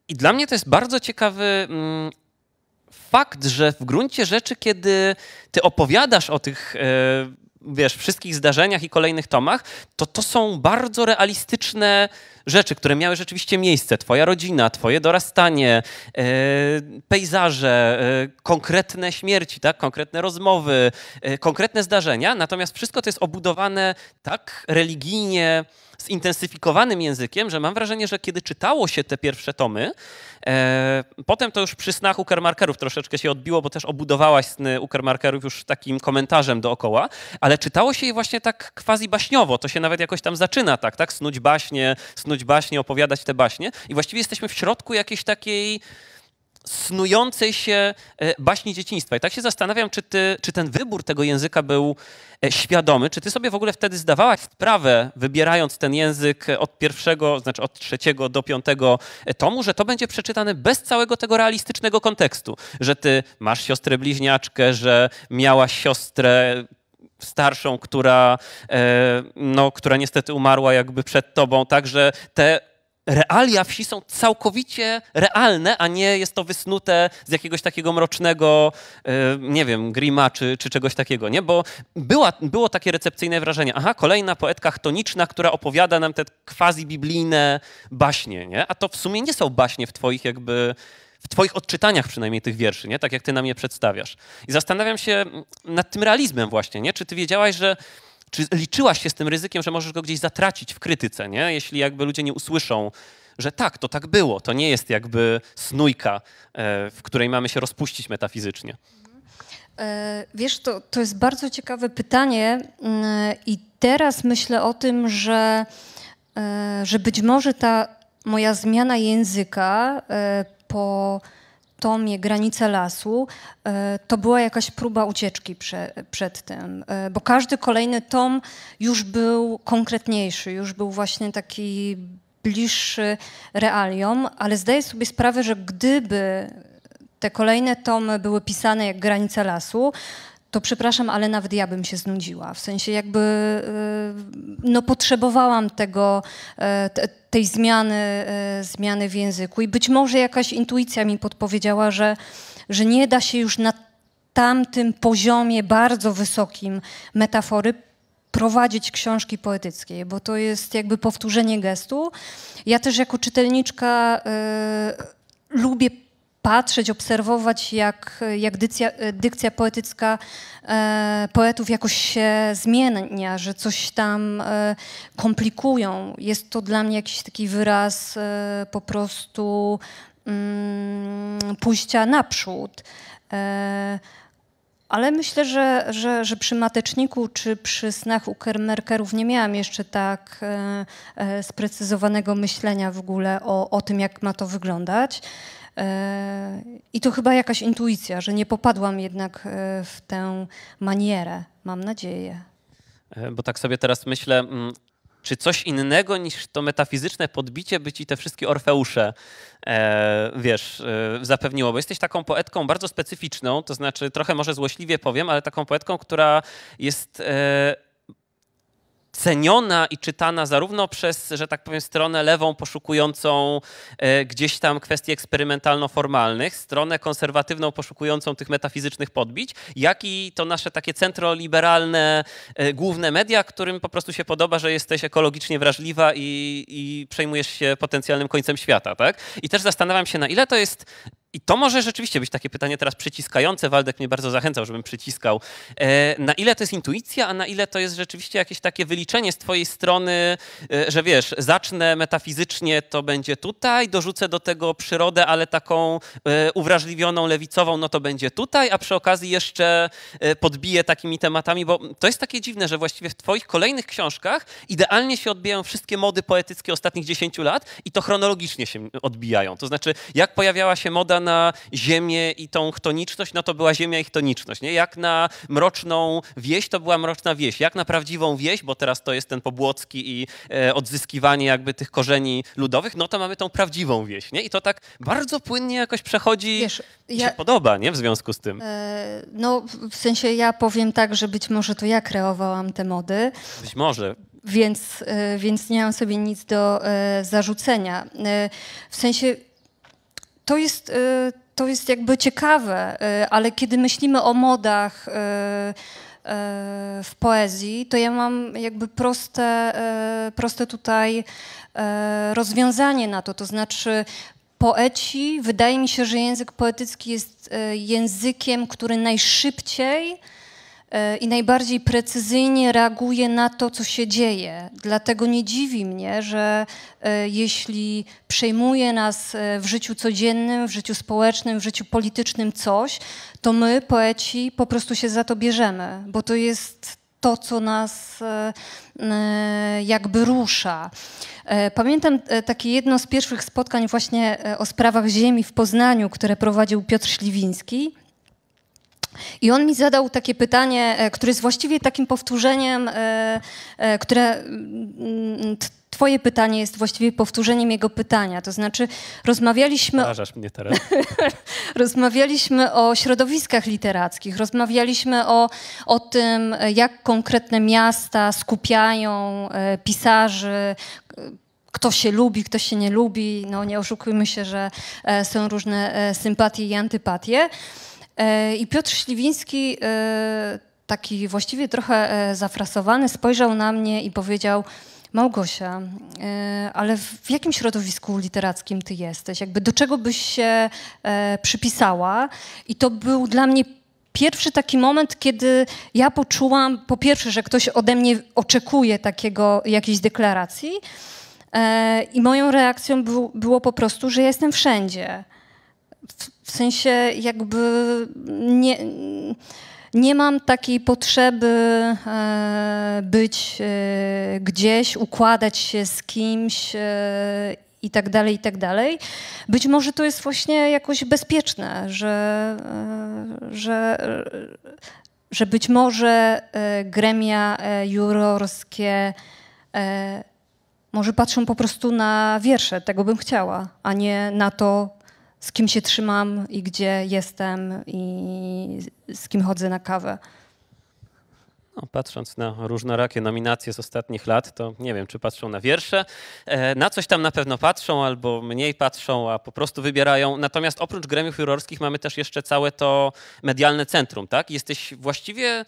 I dla mnie to jest bardzo ciekawy mm, fakt, że w gruncie rzeczy, kiedy ty opowiadasz o tych wiesz, wszystkich zdarzeniach i kolejnych tomach, to to są bardzo realistyczne rzeczy, które miały rzeczywiście miejsce. Twoja rodzina, twoje dorastanie, e, pejzaże, e, konkretne śmierci, tak? konkretne rozmowy, e, konkretne zdarzenia. Natomiast wszystko to jest obudowane tak religijnie, zintensyfikowanym językiem, że mam wrażenie, że kiedy czytało się te pierwsze tomy, e, potem to już przy snach Ukermarkerów troszeczkę się odbiło, bo też obudowałaś sny Ukermarkerów już takim komentarzem dookoła, ale czytało się je właśnie tak quasi baśniowo. To się nawet jakoś tam zaczyna tak, tak? Snuć baśnie, snuć baśnie, opowiadać te baśnie i właściwie jesteśmy w środku jakiejś takiej snującej się e, baśni dzieciństwa. I tak się zastanawiam, czy, ty, czy ten wybór tego języka był e, świadomy, czy ty sobie w ogóle wtedy zdawałaś sprawę, wybierając ten język od pierwszego, znaczy od trzeciego do piątego e, tomu, że to będzie przeczytane bez całego tego realistycznego kontekstu, że ty masz siostrę bliźniaczkę, że miałaś siostrę starszą, która, e, no, która niestety umarła jakby przed tobą, także te realia wsi są całkowicie realne, a nie jest to wysnute z jakiegoś takiego mrocznego, e, nie wiem, grima czy, czy czegoś takiego, nie? Bo była, było takie recepcyjne wrażenie, aha, kolejna poetka chtoniczna, która opowiada nam te quasi-biblijne baśnie, nie? A to w sumie nie są baśnie w twoich jakby w twoich odczytaniach przynajmniej tych wierszy, nie? Tak jak ty nam je przedstawiasz. I zastanawiam się nad tym realizmem właśnie, nie? Czy ty wiedziałaś, że czy liczyłaś się z tym ryzykiem, że możesz go gdzieś zatracić w krytyce, nie? Jeśli jakby ludzie nie usłyszą, że tak, to tak było, to nie jest jakby snójka, e, w której mamy się rozpuścić metafizycznie. E, Wiesz, to, to jest bardzo ciekawe pytanie mm, i teraz myślę o tym, że, e, że być może ta moja zmiana języka po tomie Granice Lasu e, to była jakaś próba ucieczki prze, przed tym, e, bo każdy kolejny tom już był konkretniejszy, już był właśnie taki bliższy realiom, ale zdaję sobie sprawę, że gdyby te kolejne tomy były pisane jak Granice Lasu, to przepraszam, ale nawet ja bym się znudziła. W sensie jakby y, no, potrzebowałam tego, e, te- tej zmiany, e, zmiany w języku i być może jakaś intuicja mi podpowiedziała, że, że nie da się już na tamtym poziomie bardzo wysokim metafory prowadzić książki poetyckiej, bo to jest jakby powtórzenie gestu. Ja też jako czytelniczka y, lubię patrzeć, obserwować, jak, jak dykcja, dykcja poetycka e, poetów jakoś się zmienia, że coś tam e, komplikują. Jest to dla mnie jakiś taki wyraz e, po prostu mm, pójścia naprzód. E, ale myślę, że, że, że przy Mateczniku czy przy snach Ukermerkerów nie miałam jeszcze tak e, e, sprecyzowanego myślenia w ogóle o, o tym, jak ma to wyglądać. E, I to chyba jakaś intuicja, że nie popadłam jednak e, w tę manierę, mam nadzieję. E, Bo tak sobie teraz myślę, mm, czy coś innego niż to metafizyczne podbicie by ci te wszystkie Orfeusze, wiesz, zapewniło? Bo jesteś taką poetką bardzo specyficzną, to znaczy trochę może złośliwie powiem, ale taką poetką, która jest ceniona i czytana zarówno przez, że tak powiem, stronę lewą poszukującą e, gdzieś tam kwestii eksperymentalno-formalnych, stronę konserwatywną poszukującą tych metafizycznych podbić, jak i to nasze takie centroliberalne e, główne media, którym po prostu się podoba, że jesteś ekologicznie wrażliwa i, i przejmujesz się potencjalnym końcem świata, tak? I też zastanawiam się, na ile to jest i to może rzeczywiście być takie pytanie teraz przyciskające. Waldek mnie bardzo zachęcał, żebym przyciskał. E, na ile to jest intuicja, a na ile to jest rzeczywiście jakieś takie wyliczenie z twojej strony, e, że wiesz, zacznę metafizycznie, to będzie tutaj, dorzucę do tego przyrodę, ale taką e, uwrażliwioną, lewicową, no to będzie tutaj, a przy okazji jeszcze podbiję takimi tematami, bo to jest takie dziwne, że właściwie w twoich kolejnych książkach idealnie się odbijają wszystkie mody poetyckie ostatnich 10 lat i to chronologicznie się odbijają. To znaczy, jak pojawiała się moda na ziemię i tą chtoniczność, no to była ziemia i chtoniczność. Nie? Jak na mroczną wieś, to była mroczna wieś. Jak na prawdziwą wieś, bo teraz to jest ten pobłocki i e, odzyskiwanie jakby tych korzeni ludowych, no to mamy tą prawdziwą wieś. Nie? I to tak bardzo płynnie jakoś przechodzi Wiesz, ja, się podoba, nie? W związku z tym. e, no w sensie ja powiem tak, że być może to ja kreowałam te mody, Być może. więc, e, więc nie mam sobie nic do e, zarzucenia. W sensie to jest, e, to jest jakby ciekawe, e, ale kiedy myślimy o modach e, w poezji, to ja mam jakby proste, proste tutaj rozwiązanie na to. To znaczy, poeci, wydaje mi się, że język poetycki jest językiem, który najszybciej i najbardziej precyzyjnie reaguje na to, co się dzieje. Dlatego nie dziwi mnie, że e, jeśli przejmuje nas e, w życiu codziennym, w życiu społecznym, w życiu politycznym coś, to my, poeci, po prostu się za to bierzemy, bo to jest to, co nas e, e, jakby rusza. E, Pamiętam e, takie jedno z pierwszych spotkań właśnie e, o sprawach ziemi w Poznaniu, które prowadził Piotr Śliwiński. I on mi zadał takie pytanie, e, które jest właściwie takim powtórzeniem, e, e, które mm, t- Twoje pytanie jest właściwie powtórzeniem jego pytania. To znaczy, rozmawialiśmy Zarażasz mnie teraz. Rozmawialiśmy o środowiskach literackich, rozmawialiśmy o, o tym, jak konkretne miasta skupiają pisarzy, kto się lubi, kto się nie lubi. No nie oszukujmy się, że są różne sympatie i antypatie. E, I Piotr Śliwiński, e, taki właściwie trochę e, zafrasowany, spojrzał na mnie i powiedział: Małgosia, ale w jakim środowisku literackim ty jesteś? Jakby do czego byś się przypisała? I to był dla mnie pierwszy taki moment, kiedy ja poczułam, po pierwsze, że ktoś ode mnie oczekuje takiego, jakiejś deklaracji, i moją reakcją był, było po prostu, że jestem wszędzie. W, sensie jakby nie, nie mam takiej potrzeby e, być e, gdzieś, układać się z kimś e, i tak dalej, i tak dalej. Być może to jest właśnie jakoś bezpieczne, że, że, że być może gremia jurorskie może patrzą po prostu na wiersze, tego bym chciała, a nie na to, z kim się trzymam i gdzie jestem i z kim chodzę na kawę. No, patrząc na różnorakie nominacje z ostatnich lat, to nie wiem, czy patrzą na wiersze. E, Na coś tam na pewno patrzą, albo mniej patrzą, a po prostu wybierają. Natomiast oprócz gremiów jurorskich mamy też jeszcze całe to medialne centrum, tak? Jesteś właściwie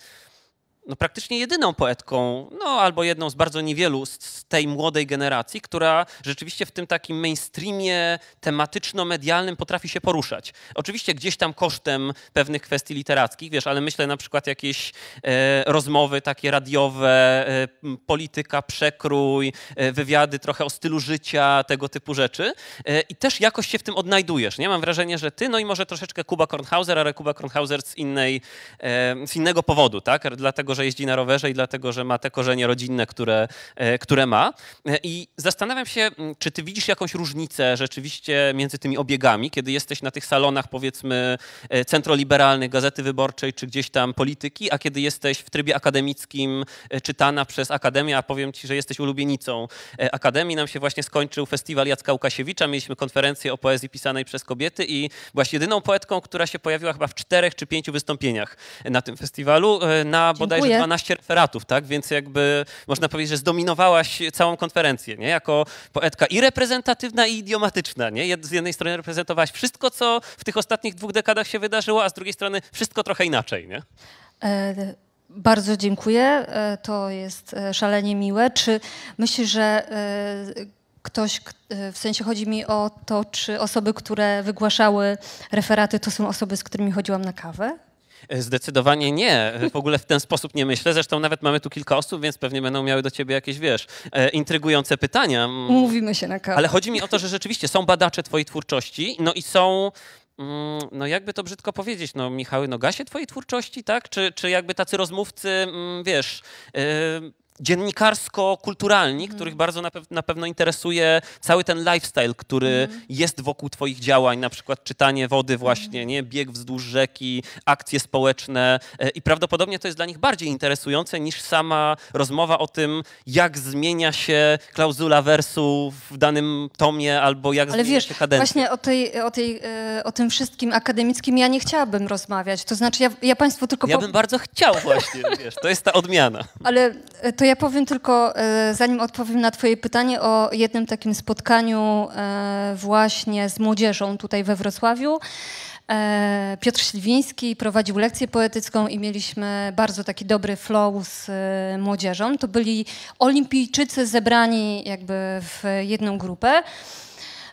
no, praktycznie jedyną poetką, no albo jedną z bardzo niewielu z, tej młodej generacji, która rzeczywiście w tym takim mainstreamie tematyczno-medialnym potrafi się poruszać. Oczywiście gdzieś tam kosztem pewnych kwestii literackich, wiesz, ale myślę na przykład jakieś e, rozmowy takie radiowe, e, polityka, przekrój, e, wywiady trochę o stylu życia, tego typu rzeczy. E, I też jakoś się w tym odnajdujesz, nie? Mam wrażenie, że ty, no i może troszeczkę Kuba Kornhauser, ale Kuba Kornhauser z innej, e, z innego powodu, tak? Dlatego, dlatego że jeździ na rowerze i dlatego, że ma te korzenie rodzinne, które, e, które ma. E, I zastanawiam się, czy ty widzisz jakąś różnicę rzeczywiście między tymi obiegami, kiedy jesteś na tych salonach, powiedzmy, e, centroliberalnych, Gazety Wyborczej, czy gdzieś tam polityki, a kiedy jesteś w trybie akademickim, czytana przez Akademię, a powiem ci, że jesteś ulubienicą Akademii. Nam się właśnie skończył festiwal Jacka Łukasiewicza, mieliśmy konferencję o poezji pisanej przez kobiety i byłaś jedyną poetką, która się pojawiła chyba w czterech czy pięciu wystąpieniach na tym festiwalu, na bodajże Dziękuję. 12 referatów, tak? Więc jakby można powiedzieć, że zdominowałaś całą konferencję, nie? Jako poetka i reprezentatywna, i idiomatyczna, nie? Z jednej strony reprezentowałaś wszystko, co w tych ostatnich dwóch dekadach się wydarzyło, a z drugiej strony wszystko trochę inaczej, nie? E, Bardzo dziękuję. E, To jest e, szalenie miłe. Czy myślisz, że e, ktoś, w sensie chodzi mi o to, czy osoby, które wygłaszały referaty, to są osoby, z którymi chodziłam na kawę? E, Zdecydowanie nie. W ogóle w ten sposób nie myślę. Zresztą nawet mamy tu kilka osób, więc pewnie będą miały do ciebie jakieś, wiesz, e, intrygujące pytania. Mm, Umówimy się na kawę. Ale chodzi mi o to, że rzeczywiście są badacze twojej twórczości, no i są, mm, no jakby to brzydko powiedzieć, no Michały Nogasie twojej twórczości, tak? Czy, czy jakby tacy rozmówcy, mm, wiesz, dziennikarsko-kulturalni, których bardzo na, pew- na pewno interesuje cały ten lifestyle, który jest wokół twoich działań, na przykład czytanie wody właśnie, nie? bieg wzdłuż rzeki, akcje społeczne e, i prawdopodobnie to jest dla nich bardziej interesujące niż sama rozmowa o tym, jak zmienia się klauzula wersu w danym tomie albo jak Ale zmienia wiesz, się kadencja. właśnie o, tej, o, tej, e, o tym wszystkim akademickim ja nie chciałabym rozmawiać. To znaczy, ja, ja Państwu tylko Ja po- bym bardzo chciał właśnie, wiesz, to jest ta odmiana. Ale e, to ja powiem tylko, e, zanim odpowiem na Twoje pytanie, o jednym takim spotkaniu e, właśnie z młodzieżą tutaj we Wrocławiu. E, Piotr Śliwiński prowadził lekcję poetycką i mieliśmy bardzo taki dobry flow z młodzieżą. To byli olimpijczycy zebrani jakby w jedną grupę.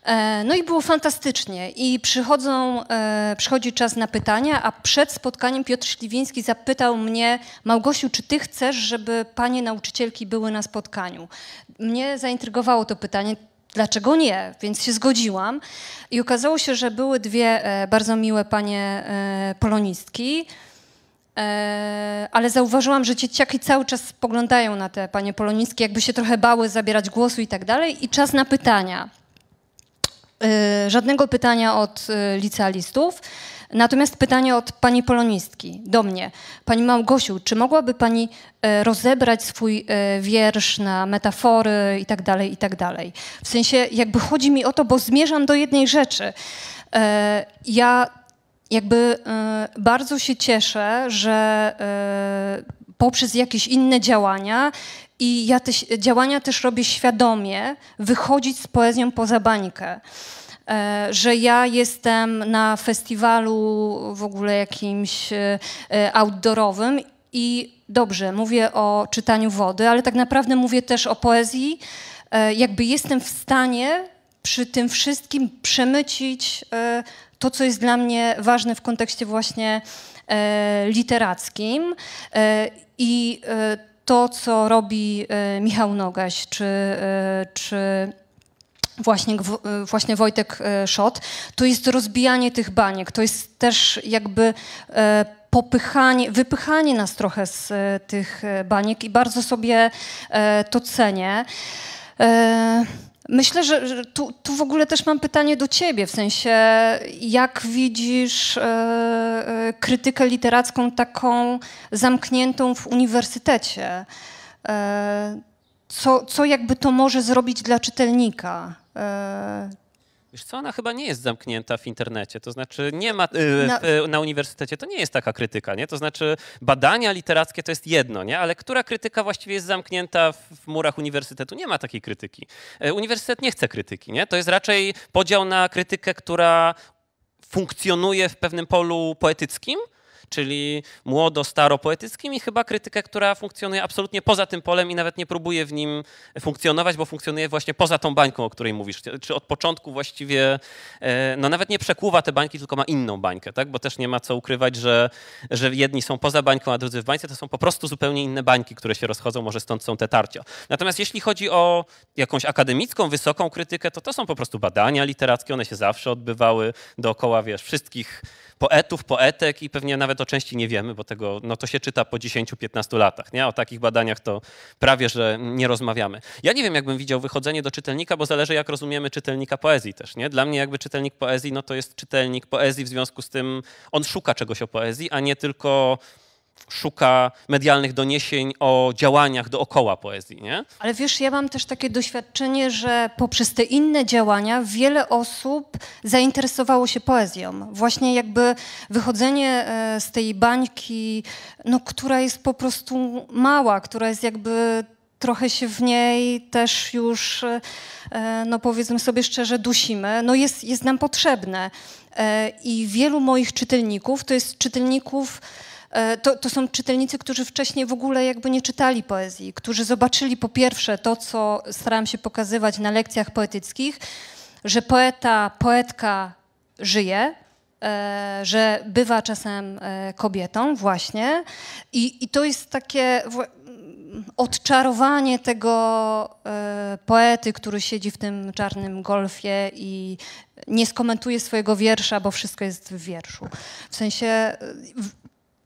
E, No i było fantastycznie. I przychodzą, e, przychodzi czas na pytania, a przed spotkaniem Piotr Śliwiński zapytał mnie, Małgosiu, czy ty chcesz, żeby panie nauczycielki były na spotkaniu? Mnie zaintrygowało to pytanie. Dlaczego nie? Więc się zgodziłam. I okazało się, że były dwie e, bardzo miłe panie polonistki. Ale zauważyłam, że dzieciaki cały czas spoglądają na te panie polonistki, jakby się trochę bały zabierać głosu i tak dalej. I czas na pytania. Y, żadnego pytania od y, licealistów. Natomiast pytanie od pani polonistki do mnie. Pani Małgosiu, czy mogłaby pani e, rozebrać swój wiersz na metafory tak tak dalej? W sensie jakby chodzi mi o to, bo zmierzam do jednej rzeczy. Ja jakby bardzo się cieszę, że poprzez jakieś inne działania i ja te działania też robię świadomie, wychodzić z poezją poza bańkę. E, Że ja jestem na festiwalu w ogóle jakimś e, outdoorowym i dobrze, mówię o czytaniu wody, ale tak naprawdę mówię też o poezji. E, Jakby jestem w stanie przy tym wszystkim przemycić to, co jest dla mnie ważne w kontekście właśnie literackim i to, co robi e, Michał Nogaś, czy, e, czy właśnie, e, właśnie Wojtek Szot, to jest rozbijanie tych baniek, to jest też jakby popychanie, wypychanie nas trochę z tych baniek i bardzo sobie to cenię. Myślę, że, tu, tu w ogóle też mam pytanie do ciebie, w sensie jak widzisz e, e, krytykę literacką taką zamkniętą w uniwersytecie? E, co, co jakby to może zrobić dla czytelnika? Wiesz co, ona chyba nie jest zamknięta w internecie, to znaczy nie ma, y, Na- w, na uniwersytecie to nie jest taka krytyka, nie? To znaczy badania literackie to jest jedno, nie? Ale która krytyka właściwie jest zamknięta w, murach uniwersytetu? Nie ma takiej krytyki. E, Uniwersytet nie chce krytyki, nie? To jest raczej podział na krytykę, która funkcjonuje w pewnym polu poetyckim, czyli młodo-staro-poetyckim i chyba krytykę, która funkcjonuje absolutnie poza tym polem i nawet nie próbuje w nim funkcjonować, bo funkcjonuje właśnie poza tą bańką, o której mówisz. Czy od początku właściwie, e, no nawet nie przekłuwa te bańki, tylko ma inną bańkę, tak? Bo też nie ma co ukrywać, że, że jedni są poza bańką, a drudzy w bańce, to są po prostu zupełnie inne bańki, które się rozchodzą, może stąd są te tarcia. Natomiast jeśli chodzi o jakąś akademicką, wysoką krytykę, to to są po prostu badania literackie, one się zawsze odbywały dookoła, wiesz, wszystkich poetów, poetek i pewnie nawet nawet o części nie wiemy, bo tego, no to się czyta po 10-15 latach, nie? O takich badaniach to prawie, że nie rozmawiamy. Ja nie wiem, jakbym widział wychodzenie do czytelnika, bo zależy, jak rozumiemy czytelnika poezji też, nie? Dla mnie jakby czytelnik poezji, no to jest czytelnik poezji, w związku z tym on szuka czegoś o poezji, a nie tylko szuka medialnych doniesień o działaniach dookoła poezji, nie? Ale wiesz, ja mam też takie doświadczenie, że poprzez te inne działania wiele osób zainteresowało się poezją. Właśnie jakby wychodzenie e, z tej bańki, no, która jest po prostu mała, która jest jakby trochę się w niej też już, e, no powiedzmy sobie szczerze, dusimy, no jest, jest nam potrzebne. E, I wielu moich czytelników to jest czytelników, E, to, to, są czytelnicy, którzy wcześniej w ogóle jakby nie czytali poezji, którzy zobaczyli po pierwsze to, co starałam się pokazywać na lekcjach poetyckich, że poeta, poetka żyje, e, że bywa czasem e, kobietą właśnie i, i to jest takie odczarowanie tego poety, który siedzi w tym czarnym golfie i nie skomentuje swojego wiersza, bo wszystko jest w wierszu. W sensie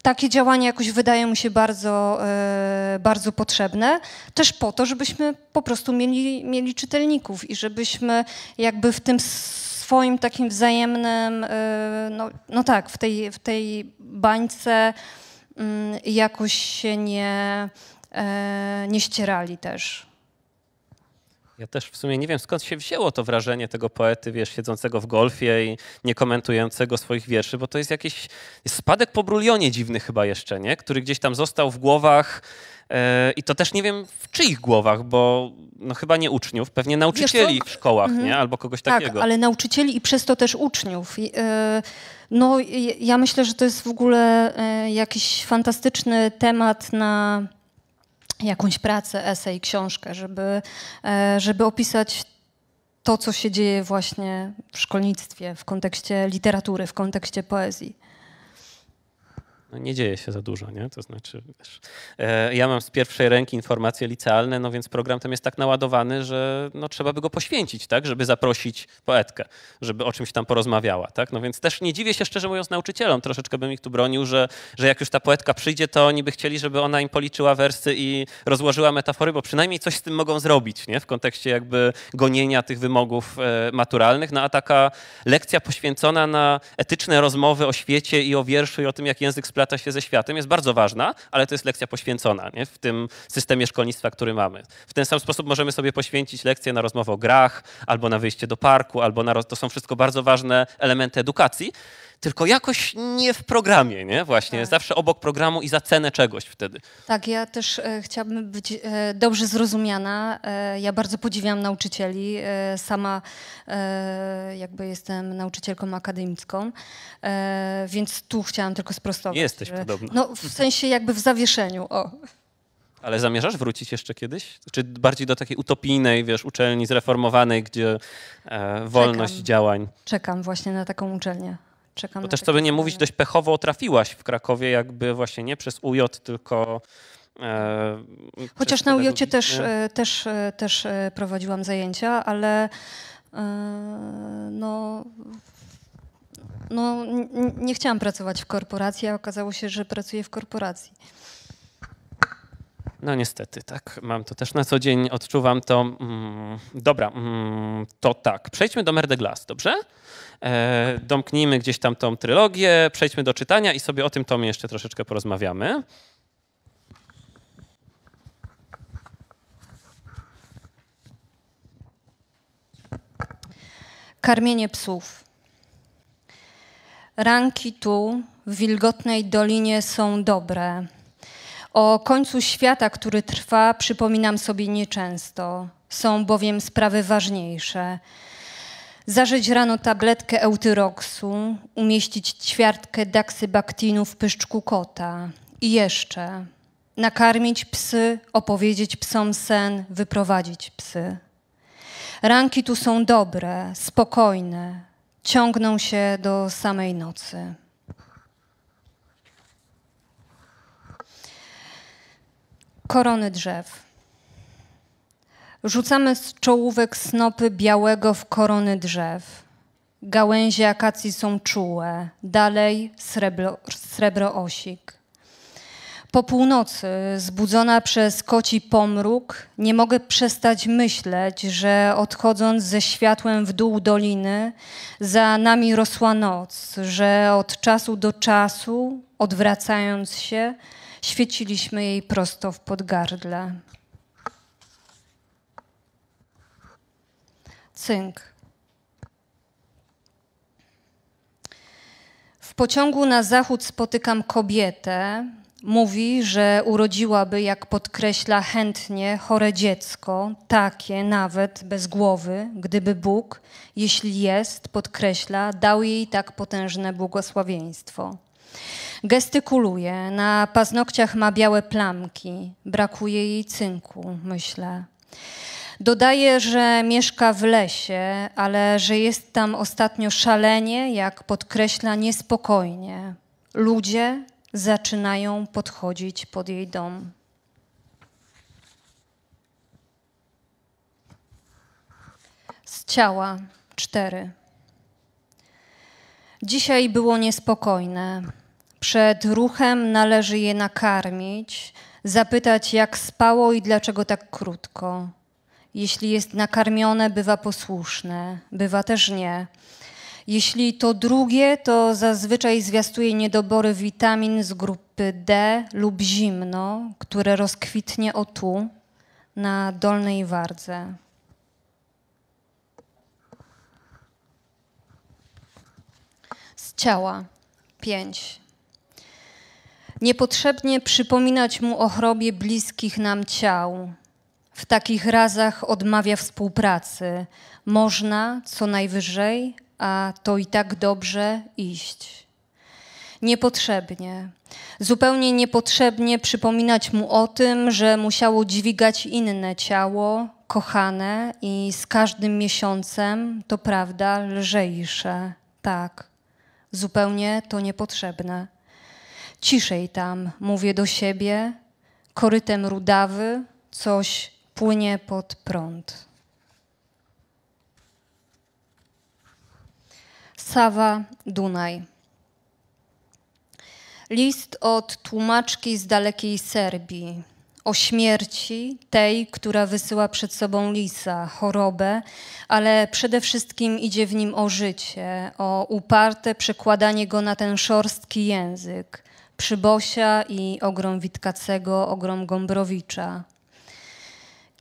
takie działania jakoś wydają mi się bardzo, e, bardzo potrzebne, też po to, żebyśmy po prostu mieli, mieli czytelników i żebyśmy jakby w tym swoim takim wzajemnym, e, no, no tak, w tej, w tej bańce mm, jakoś się nie, e, nie ścierali też. Ja też w sumie nie wiem, skąd się wzięło to wrażenie tego poety, wiesz, siedzącego w golfie i nie komentującego swoich wierszy, bo to jest jakiś spadek po brulionie dziwny chyba jeszcze, nie? Który gdzieś tam został w głowach e, i to też nie wiem w czyich głowach, bo no chyba nie uczniów, pewnie nauczycieli w szkołach, mhm. nie? Albo kogoś tak, takiego. ale nauczycieli i przez to też uczniów. E, no ja myślę, że to jest w ogóle e, jakiś fantastyczny temat na jakąś pracę, esej, książkę, żeby, e, żeby opisać to, co się dzieje właśnie w szkolnictwie, w kontekście literatury, w kontekście poezji no nie dzieje się za dużo, nie? To znaczy, wiesz, e, ja mam z pierwszej ręki informacje licealne, no więc program tam jest tak naładowany, że no, trzeba by go poświęcić, tak? Żeby zaprosić poetkę, żeby o czymś tam porozmawiała, tak? No więc też nie dziwię się, szczerze mówiąc, nauczycielom. Troszeczkę bym ich tu bronił, że, że jak już ta poetka przyjdzie, to oni by chcieli, żeby ona im policzyła wersy i rozłożyła metafory, bo przynajmniej coś z tym mogą zrobić, nie? W kontekście jakby gonienia tych wymogów e, maturalnych. No a taka lekcja poświęcona na etyczne rozmowy o świecie i o wierszu i o tym, jak język sprawia splata się ze światem, jest bardzo ważna, ale to jest lekcja poświęcona nie? w tym systemie szkolnictwa, który mamy. W ten sam sposób możemy sobie poświęcić lekcję na rozmowę o grach, albo na wyjście do parku, albo na... To są wszystko bardzo ważne elementy edukacji, tylko jakoś nie w programie, nie? Właśnie, tak. zawsze obok programu i za cenę czegoś wtedy. Tak, ja też e, chciałabym być e, dobrze zrozumiana. E, ja bardzo podziwiam nauczycieli. E, sama e, jakby jestem nauczycielką akademicką, e, więc tu chciałam tylko sprostować. Jesteś że, podobno. No, w sensie jakby w zawieszeniu, o. Ale zamierzasz wrócić jeszcze kiedyś? Czy bardziej do takiej utopijnej, wiesz, uczelni zreformowanej, gdzie wolność Czekam. działań? Czekam właśnie na taką uczelnię. Czekam Bo też, co by nie mówić, dość pechowo trafiłaś w Krakowie, jakby właśnie nie przez UJ, tylko. E, Chociaż na UJ też, e, też, e, też e, prowadziłam zajęcia, ale e, no, no, nie chciałam pracować w korporacji, a okazało się, że pracuję w korporacji. No niestety, tak. Mam to też na co dzień, odczuwam to. Mm, dobra, mm, to tak. Przejdźmy do Merde Glass, dobrze? E, domknijmy gdzieś tam tą trylogię, przejdźmy do czytania i sobie o tym tomie jeszcze troszeczkę porozmawiamy. Karmienie psów. Ranki tu, w wilgotnej dolinie, są dobre. O końcu świata, który trwa, przypominam sobie nieczęsto. Są bowiem sprawy ważniejsze. Zażyć rano tabletkę eutyroksu, umieścić ćwiartkę daksybaktinu w pyszczku kota. I jeszcze nakarmić psy, opowiedzieć psom sen, wyprowadzić psy. Ranki tu są dobre, spokojne, ciągną się do samej nocy. Korony drzew. Rzucamy z czołówek snopy białego w korony drzew. Gałęzie akacji są czułe, dalej srebro, srebroosik. Po północy, zbudzona przez koci pomruk, nie mogę przestać myśleć, że odchodząc ze światłem w dół doliny, za nami rosła noc, że od czasu do czasu, odwracając się, świeciliśmy jej prosto w podgardle. Cynk. W pociągu na zachód spotykam kobietę. Mówi, że urodziłaby, jak podkreśla chętnie, chore dziecko, takie nawet bez głowy, gdyby Bóg, jeśli jest, podkreśla, dał jej tak potężne błogosławieństwo. Gestykuluje, na paznokciach ma białe plamki, brakuje jej cynku, myślę. Dodaje, że mieszka w lesie, ale że jest tam ostatnio szalenie, jak podkreśla, niespokojnie. Ludzie zaczynają podchodzić pod jej dom. Z ciała cztery. Dzisiaj było niespokojne. Przed ruchem należy je nakarmić, zapytać, jak spało i dlaczego tak krótko. Jeśli jest nakarmione, bywa posłuszne, bywa też nie. Jeśli to drugie, to zazwyczaj zwiastuje niedobory witamin z grupy D lub zimno, które rozkwitnie o tu, na dolnej wardze. Z ciała pięć. Niepotrzebnie przypominać mu o chrobie bliskich nam ciał. W takich razach odmawia współpracy. Można co najwyżej, a to i tak dobrze iść. Niepotrzebnie, zupełnie niepotrzebnie przypominać mu o tym, że musiało dźwigać inne ciało, kochane i z każdym miesiącem, to prawda, lżejsze. Tak, zupełnie to niepotrzebne. Ciszej tam, mówię do siebie, korytem rudawy, coś płynie pod prąd. Sawa Dunaj. List od tłumaczki z dalekiej Serbii o śmierci tej, która wysyła przed sobą lisa, chorobę, ale przede wszystkim idzie w nim o życie, o uparte przekładanie go na ten szorstki język. Przybosia i ogrom Witkacego, ogrom Gombrowicza.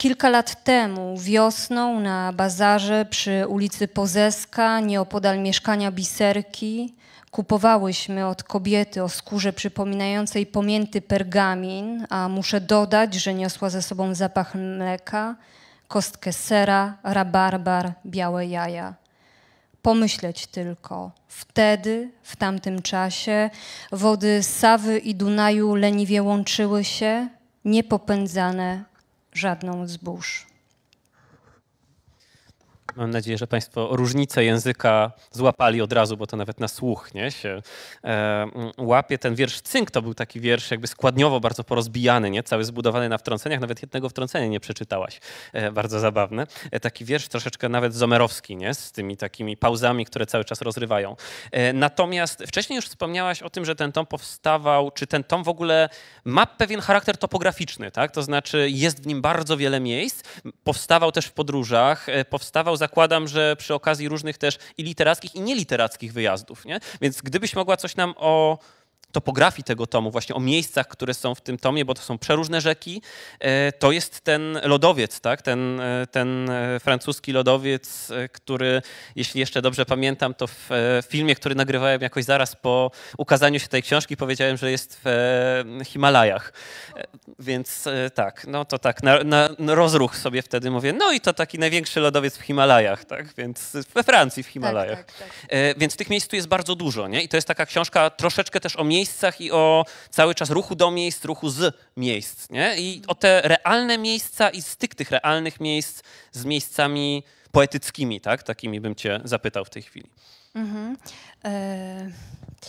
Kilka lat temu, wiosną, na bazarze przy ulicy Pozeska, nieopodal mieszkania Biserki, kupowałyśmy od kobiety o skórze przypominającej pomięty pergamin, a muszę dodać, że niosła ze sobą zapach mleka, kostkę sera, rabarbar, białe jaja. Pomyśleć tylko, wtedy, w tamtym czasie, wody Sawy i Dunaju leniwie łączyły się, niepopędzane żadną zbóż. Mam nadzieję, że Państwo różnicę języka złapali od razu, bo to nawet na słuch nie, się e, łapie. Ten wiersz Cynk to był taki wiersz jakby składniowo bardzo porozbijany, nie? cały zbudowany na wtrąceniach. Nawet jednego wtrącenia nie przeczytałaś. E, bardzo zabawne. E, taki wiersz troszeczkę nawet zomerowski, nie? z tymi takimi pauzami, które cały czas rozrywają. E, natomiast wcześniej już wspomniałaś o tym, że ten tom powstawał, czy ten tom w ogóle ma pewien charakter topograficzny, tak? to znaczy jest w nim bardzo wiele miejsc. Powstawał też w podróżach, e, powstawał zakładam, że przy okazji różnych też i literackich, i nieliterackich wyjazdów. Nie? Więc gdybyś mogła coś nam o topografii tego tomu, właśnie o miejscach, które są w tym tomie, bo to są przeróżne rzeki, e, to jest ten lodowiec, tak? ten, e, ten e, francuski lodowiec, który, jeśli jeszcze dobrze pamiętam, to w filmie, który nagrywałem jakoś zaraz po ukazaniu się tej książki, powiedziałem, że jest w Himalajach. Więc tak, no to tak, na, na, na rozruch sobie wtedy mówię, no i to taki największy lodowiec w Himalajach, tak? Więc we Francji w Himalajach. Tak, tak, tak. Więc tych miejsc tu jest bardzo dużo, nie? I to jest taka książka troszeczkę też o miejscach, miejscach i o cały czas ruchu do miejsc, ruchu z miejsc. Nie? I o te realne miejsca i styk tych realnych miejsc z miejscami poetyckimi, tak? Takimi bym cię zapytał w tej chwili. Mhm. E,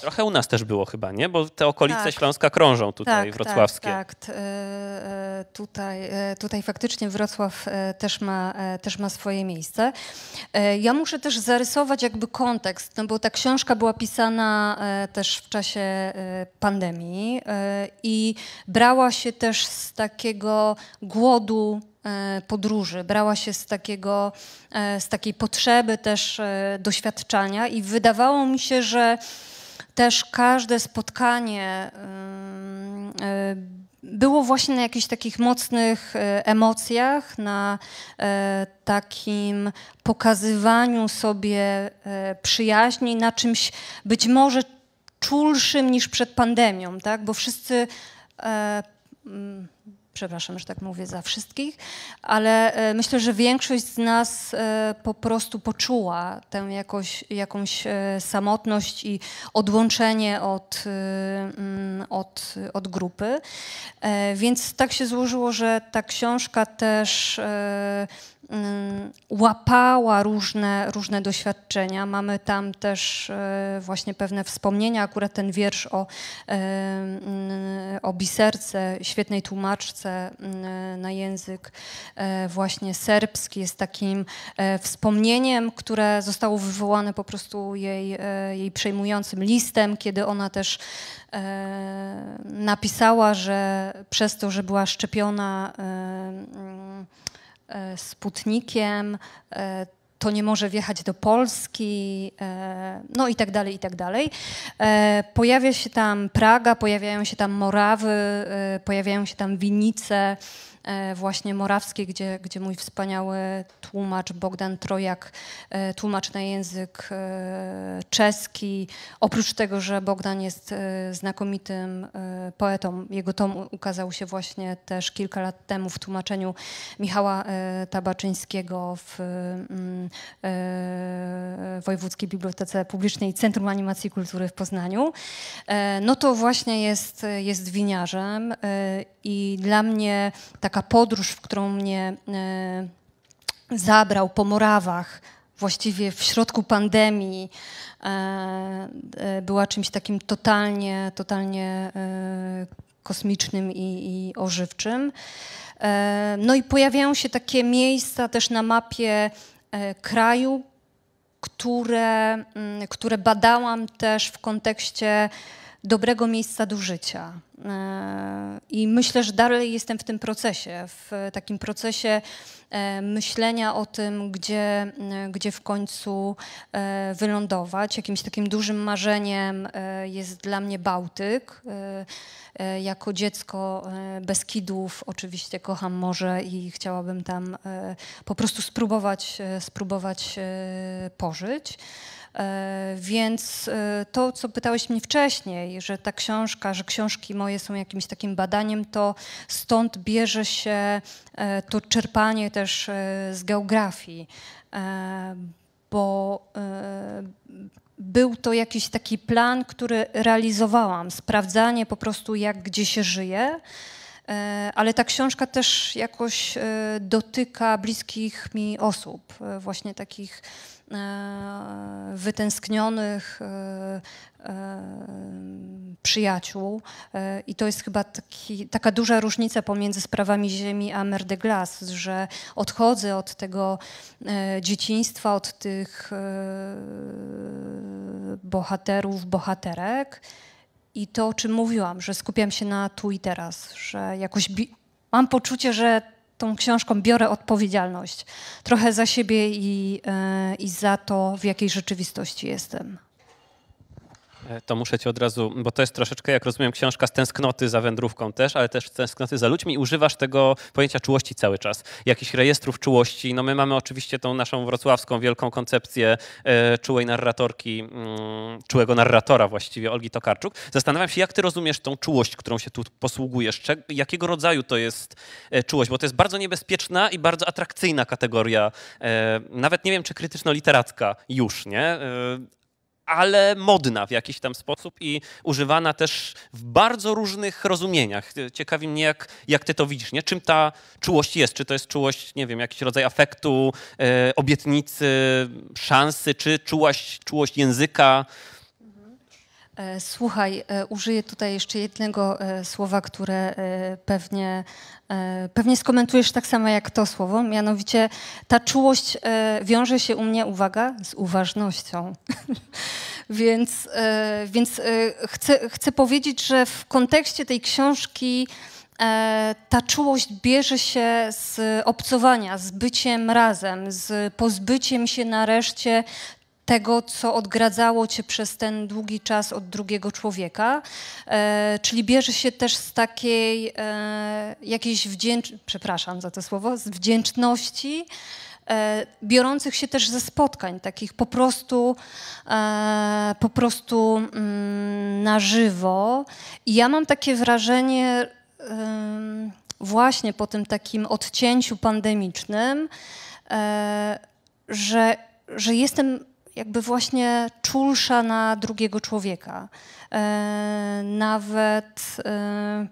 Trochę u nas też było chyba, nie? Bo te okolice Tak. Śląska krążą tutaj, wrocławskie. Tak, tak. T- e, Tutaj, e, tutaj faktycznie Wrocław też ma, też ma swoje miejsce. Ja muszę też zarysować jakby kontekst, no bo ta książka była pisana też w czasie pandemii i brała się też z takiego głodu podróży, brała się z, takiego, z takiej potrzeby też doświadczania i wydawało mi się, że też każde spotkanie y, było właśnie na jakichś takich mocnych y, emocjach, na e, takim pokazywaniu sobie e, przyjaźni, na czymś być może czulszym niż przed pandemią, tak? Bo wszyscy e, przepraszam, że tak mówię za wszystkich, ale e, myślę, że większość z nas e, po prostu poczuła tę jakoś, jakąś e, samotność i odłączenie od, mm, od, od grupy. Więc tak się złożyło, że ta książka też łapała różne, różne doświadczenia. Mamy tam też e, właśnie pewne wspomnienia, akurat ten wiersz o, e, mm, o biserce, świetnej tłumaczce mm, na język e, właśnie serbski jest takim wspomnieniem, które zostało wywołane po prostu jej, jej przejmującym listem, kiedy ona też napisała, że przez to, że była szczepiona mm, Sputnikiem, e, to nie może wjechać do Polski, e, no i tak dalej, i tak dalej. E, Pojawia się tam Praga, pojawiają się tam Morawy, e, pojawiają się tam Winice, e, właśnie morawskie, gdzie, gdzie mój wspaniały tłumacz Bogdan Trojak, e, tłumacz na język e, czeski. Oprócz tego, że Bogdan jest e, znakomitym e, poetą, jego tom ukazał się właśnie też kilka lat temu w tłumaczeniu Michała e, Tabaczyńskiego w mm, e, Wojewódzkiej Bibliotece Publicznej Centrum Animacji i Kultury w Poznaniu. E, No to właśnie jest, jest winiarzem e, i dla mnie taka podróż, w którą mnie e, zabrał po Morawach, właściwie w środku pandemii, e, e, była czymś takim totalnie, totalnie kosmicznym i, i ożywczym. No i pojawiają się takie miejsca też na mapie kraju, które, mm, które badałam też w kontekście dobrego miejsca do życia. E, I myślę, że dalej jestem w tym procesie, w takim procesie e, myślenia o tym, gdzie, m, gdzie w końcu e, wylądować. Jakimś takim dużym marzeniem e, jest dla mnie Bałtyk. E, e, Jako dziecko e, Beskidów oczywiście kocham morze i chciałabym tam e, po prostu spróbować, e, spróbować e, pożyć. E, Więc e, to, co pytałeś mnie wcześniej, że ta książka, że książki moje są jakimś takim badaniem, to stąd bierze się e, to czerpanie też z geografii, bo był to jakiś taki plan, który realizowałam, sprawdzanie po prostu, jak gdzie się żyje. E, Ale ta książka też jakoś e, dotyka bliskich mi osób, e, właśnie takich wytęsknionych przyjaciół. I to jest chyba taki, taka duża różnica pomiędzy sprawami Ziemi a Mer de Glace, że odchodzę od tego dzieciństwa, od tych bohaterów, bohaterek. I to, o czym mówiłam, że skupiam się na tu i teraz, że jakoś mam poczucie, że tą książką biorę odpowiedzialność trochę za siebie i, e, i za to, w jakiej rzeczywistości jestem. E, To muszę ci od razu, bo to jest troszeczkę, jak rozumiem, książka z tęsknoty za wędrówką też, ale też tęsknoty za ludźmi używasz tego pojęcia czułości cały czas. Jakichś rejestrów czułości. No my mamy oczywiście tą naszą wrocławską wielką koncepcję e, czułej narratorki, mm, czułego narratora właściwie, Olgi Tokarczuk. Zastanawiam się, jak ty rozumiesz tą czułość, którą się tu posługujesz? Jakiego rodzaju to jest e, czułość? Bo to jest bardzo niebezpieczna i bardzo atrakcyjna kategoria. Nawet nie wiem, czy krytyczno-literacka już, nie? Ale modna w jakiś tam sposób i używana też w bardzo różnych rozumieniach. Ciekawi mnie, jak, jak ty to widzisz, nie? Czym ta czułość jest? Czy to jest czułość, nie wiem, jakiś rodzaj afektu, e, obietnicy, szansy, czy czułość, czułość języka? E, Słuchaj, e, użyję tutaj jeszcze jednego e, słowa, które pewnie, pewnie skomentujesz tak samo jak to słowo, mianowicie ta czułość wiąże się u mnie, uwaga, z uważnością. więc więc chcę, chcę powiedzieć, że w kontekście tej książki ta czułość bierze się z obcowania, z byciem razem, z pozbyciem się nareszcie tego, co odgradzało cię przez ten długi czas od drugiego człowieka, e, czyli bierze się też z takiej e, jakiejś wdzięcz... przepraszam za to słowo, z wdzięczności, e, biorących się też ze spotkań, takich po prostu, e, po prostu mm, na żywo. I ja mam takie wrażenie, właśnie po tym takim odcięciu pandemicznym, e, że, że jestem jakby właśnie czulsza na drugiego człowieka. E, nawet, e,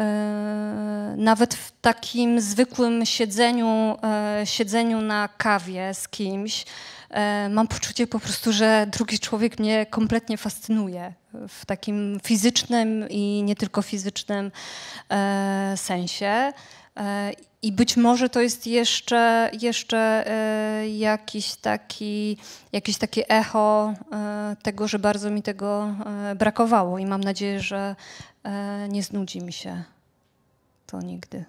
e, nawet w takim zwykłym siedzeniu, siedzeniu na kawie z kimś, mam poczucie po prostu, że drugi człowiek mnie kompletnie fascynuje w takim fizycznym i nie tylko fizycznym sensie. I być może to jest jeszcze, jeszcze e, jakiś taki, jakieś takie echo e, tego, że bardzo mi tego e, brakowało i mam nadzieję, że nie znudzi mi się to nigdy.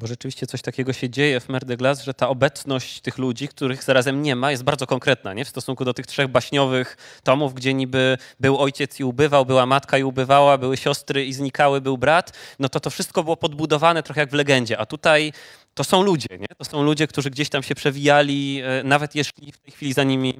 Bo rzeczywiście coś takiego się dzieje w Mer de Glace, że ta obecność tych ludzi, których zarazem nie ma, jest bardzo konkretna nie? w stosunku do tych trzech baśniowych tomów, gdzie niby był ojciec i ubywał, była matka i ubywała, były siostry i znikały, był brat. No to to wszystko było podbudowane trochę jak w legendzie. A tutaj to są ludzie, nie? To są ludzie, którzy gdzieś tam się przewijali, e, nawet jeśli w tej chwili za nimi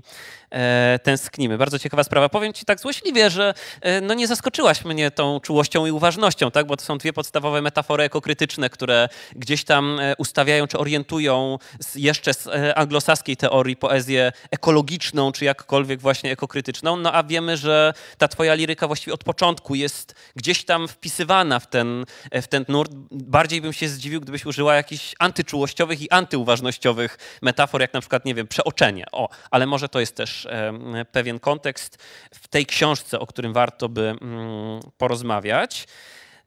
e, tęsknimy. Bardzo ciekawa sprawa. Powiem ci tak złośliwie, że e, no nie zaskoczyłaś mnie tą czułością i uważnością, tak? Bo to są dwie podstawowe metafory ekokrytyczne, które gdzieś tam e, ustawiają czy orientują z, jeszcze z e, anglosaskiej teorii poezję ekologiczną, czy jakkolwiek właśnie ekokrytyczną. No a wiemy, że ta twoja liryka właściwie od początku jest gdzieś tam wpisywana w ten, w ten nurt. Bardziej bym się zdziwił, gdybyś użyła jakichś antyczułościowych i antyuważnościowych metafor, jak na przykład, nie wiem, przeoczenie. O, ale może to jest też pewien kontekst w tej książce, o którym warto by mm, porozmawiać.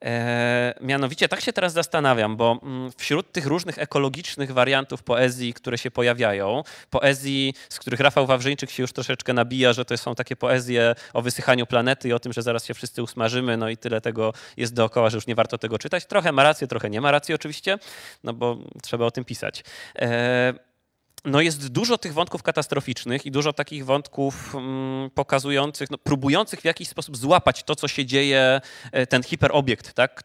E, mianowicie tak się teraz zastanawiam, bo mm, wśród tych różnych ekologicznych wariantów poezji, które się pojawiają, poezji, z których Rafał Wawrzyńczyk się już troszeczkę nabija, że to są takie poezje o wysychaniu planety i o tym, że zaraz się wszyscy usmażymy, no i tyle tego jest dookoła, że już nie warto tego czytać. Trochę ma rację, trochę nie ma racji oczywiście, no bo trzeba o tym pisać. No jest dużo tych wątków katastroficznych i dużo takich wątków mm, pokazujących, no, próbujących w jakiś sposób złapać to, co się dzieje, e, ten hiperobiekt, tak,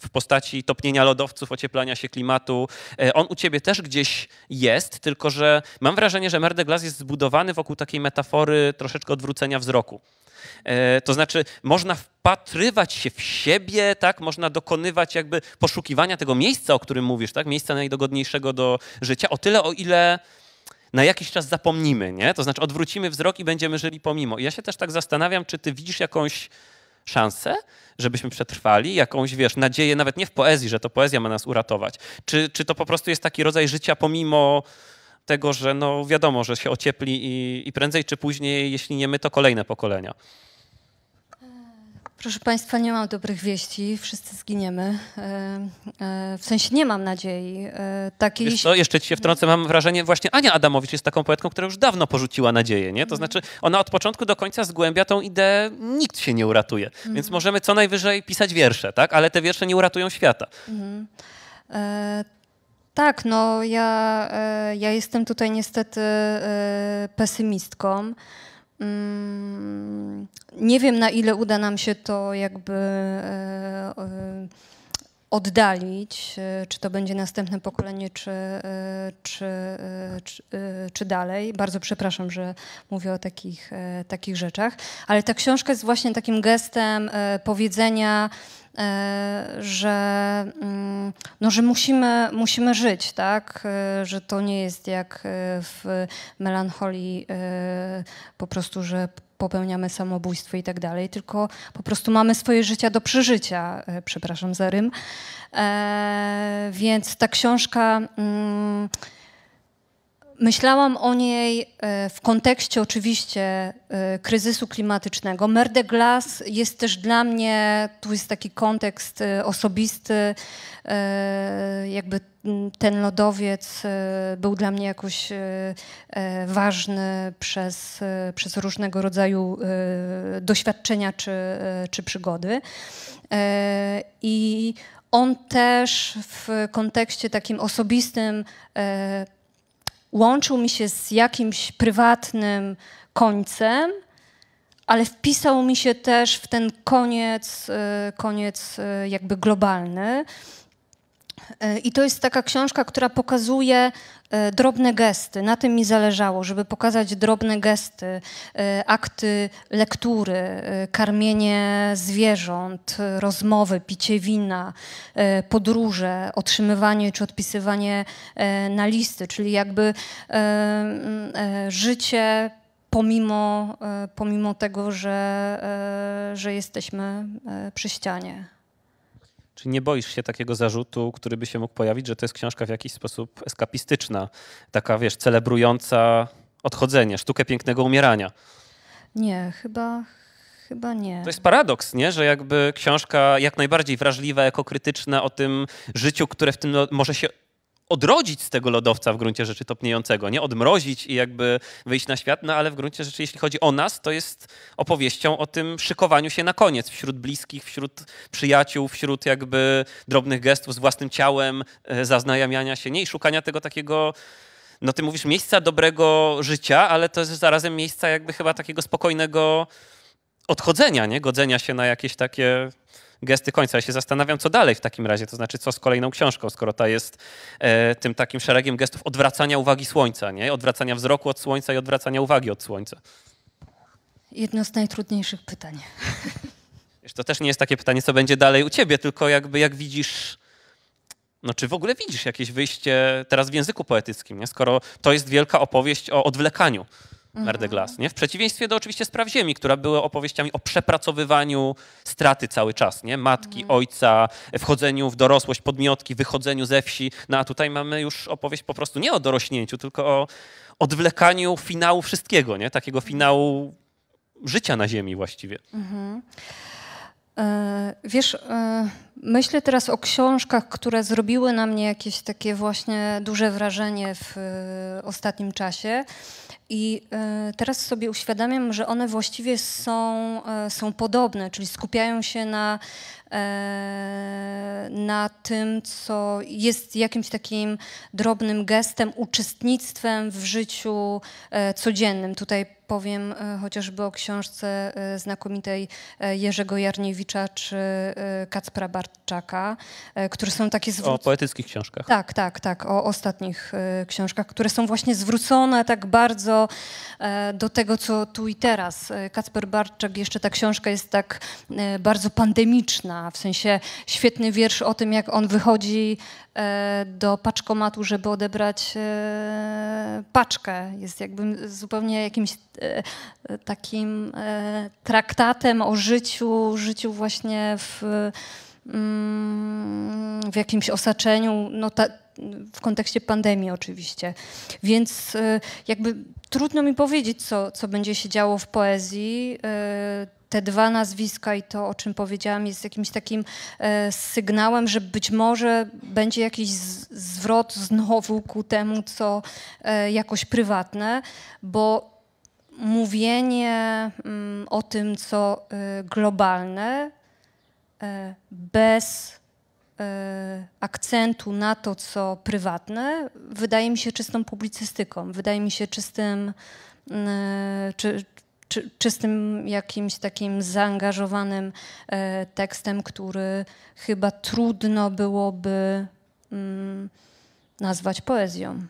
w postaci topnienia lodowców, ocieplania się klimatu. E, On u ciebie też gdzieś jest, tylko że mam wrażenie, że Mer de Glace jest zbudowany wokół takiej metafory troszeczkę odwrócenia wzroku. E, To znaczy, można wpatrywać się w siebie, tak? Można dokonywać jakby poszukiwania tego miejsca, o którym mówisz, tak? Miejsca najdogodniejszego do życia, o tyle, o ile na jakiś czas zapomnimy, nie? To znaczy odwrócimy wzrok i będziemy żyli pomimo. I ja się też tak zastanawiam, czy ty widzisz jakąś szansę, żebyśmy przetrwali, jakąś, wiesz, nadzieję nawet nie w poezji, że to poezja ma nas uratować. Czy, czy to po prostu jest taki rodzaj życia pomimo tego, że no wiadomo, że się ociepli i, i prędzej czy później, jeśli nie my, to kolejne pokolenia. Proszę Państwa, nie mam dobrych wieści, wszyscy zginiemy. E, e, W sensie nie mam nadziei e, takiej. Wiesz co, jeszcze ci się wtrącę, mam wrażenie, właśnie Ania Adamowicz jest taką poetką, która już dawno porzuciła nadzieję, nie? To znaczy ona od początku do końca zgłębia tą ideę, nikt się nie uratuje, więc możemy co najwyżej pisać wiersze, tak? Ale te wiersze nie uratują świata. E, tak, no ja, e, ja jestem tutaj niestety e, pesymistką. Mm, Nie wiem, na ile uda nam się to jakby e, oddalić, czy to będzie następne pokolenie, czy, czy, czy, czy dalej. Bardzo przepraszam, że mówię o takich, takich rzeczach, ale ta książka jest właśnie takim gestem powiedzenia, że, mm, no, że musimy, musimy żyć, tak? E, Że to nie jest jak e, w melancholii e, po prostu, że popełniamy samobójstwo i tak dalej, tylko po prostu mamy swoje życia do przeżycia. E, Przepraszam za rym. E, Więc ta książka mm, Myślałam o niej e, w kontekście oczywiście e, kryzysu klimatycznego. Mer de Glace jest też dla mnie, tu jest taki kontekst e, osobisty, jakby ten lodowiec był dla mnie jakoś ważny przez, przez różnego rodzaju doświadczenia czy, czy przygody. I on też w kontekście takim osobistym łączył mi się z jakimś prywatnym końcem, ale wpisał mi się też w ten koniec, y, koniec y, jakby globalny. Y, I to jest taka książka, która pokazuje drobne gesty. Na tym mi zależało, żeby pokazać drobne gesty, akty lektury, karmienie zwierząt, rozmowy, picie wina, podróże, otrzymywanie czy odpisywanie na listy, czyli jakby życie pomimo, pomimo tego, że, że jesteśmy przy ścianie. Czy nie boisz się takiego zarzutu, który by się mógł pojawić, że to jest książka w jakiś sposób eskapistyczna, taka, wiesz, celebrująca odchodzenie, sztukę pięknego umierania? Nie, chyba, chyba nie. To jest paradoks, nie? że jakby książka jak najbardziej wrażliwa, ekokrytyczna o tym życiu, które w tym może się odrodzić z tego lodowca w gruncie rzeczy topniejącego, nie odmrozić i jakby wyjść na świat, no ale w gruncie rzeczy, jeśli chodzi o nas, to jest opowieścią o tym szykowaniu się na koniec wśród bliskich, wśród przyjaciół, wśród jakby drobnych gestów z własnym ciałem, e, zaznajamiania się, nie i szukania tego takiego no ty mówisz miejsca dobrego życia, ale to jest zarazem miejsca jakby chyba takiego spokojnego odchodzenia, nie? Godzenia się na jakieś takie gesty końca. Ja się zastanawiam, co dalej w takim razie, to znaczy co z kolejną książką, skoro ta jest e, tym takim szeregiem gestów odwracania uwagi słońca, nie? Odwracania wzroku od słońca i odwracania uwagi od słońca. Jedno z najtrudniejszych pytań. Wiesz, to też nie jest takie pytanie, co będzie dalej u ciebie, tylko jakby jak widzisz no czy w ogóle widzisz jakieś wyjście teraz w języku poetyckim, nie? skoro to jest wielka opowieść o odwlekaniu Mer de Glace, nie? W przeciwieństwie do oczywiście Spraw Ziemi, która była opowieściami o przepracowywaniu straty cały czas, nie? Matki, mhm. ojca, wchodzeniu w dorosłość, podmiotki, wychodzeniu ze wsi. No a tutaj mamy już opowieść po prostu nie o dorośnięciu, tylko o odwlekaniu finału wszystkiego, nie? Takiego finału życia na ziemi właściwie. Mhm. E, wiesz, e, myślę teraz o książkach, które zrobiły na mnie jakieś takie właśnie duże wrażenie w e, ostatnim czasie. I teraz sobie uświadamiam, że one właściwie są, są podobne, czyli skupiają się na, na tym, co jest jakimś takim drobnym gestem, uczestnictwem w życiu codziennym. Tutaj powiem e, chociażby o książce e, znakomitej e, Jerzego Jarniewicza czy Kacpra Bartczaka, które są takie zwrócone... O poetyckich książkach. Tak, tak, tak, o ostatnich książkach, które są właśnie zwrócone tak bardzo do tego, co tu i teraz. Kacper Bartczak, jeszcze ta książka jest tak bardzo pandemiczna, w sensie świetny wiersz o tym, jak on wychodzi do paczkomatu, żeby odebrać paczkę. Jest jakby zupełnie jakimś E, takim e, traktatem o życiu, życiu właśnie w, w jakimś osaczeniu, no ta, w kontekście pandemii oczywiście. Więc e, jakby trudno mi powiedzieć, co, co będzie się działo w poezji. Te dwa nazwiska i to, o czym powiedziałam, jest jakimś takim sygnałem, że być może będzie jakiś zwrot znowu ku temu, co jakoś prywatne, bo mówienie mm, o tym, co globalne, bez y, akcentu na to, co prywatne, wydaje mi się czystą publicystyką, wydaje mi się czystym, czy, czy, czystym jakimś takim zaangażowanym tekstem, który chyba trudno byłoby mm, nazwać poezją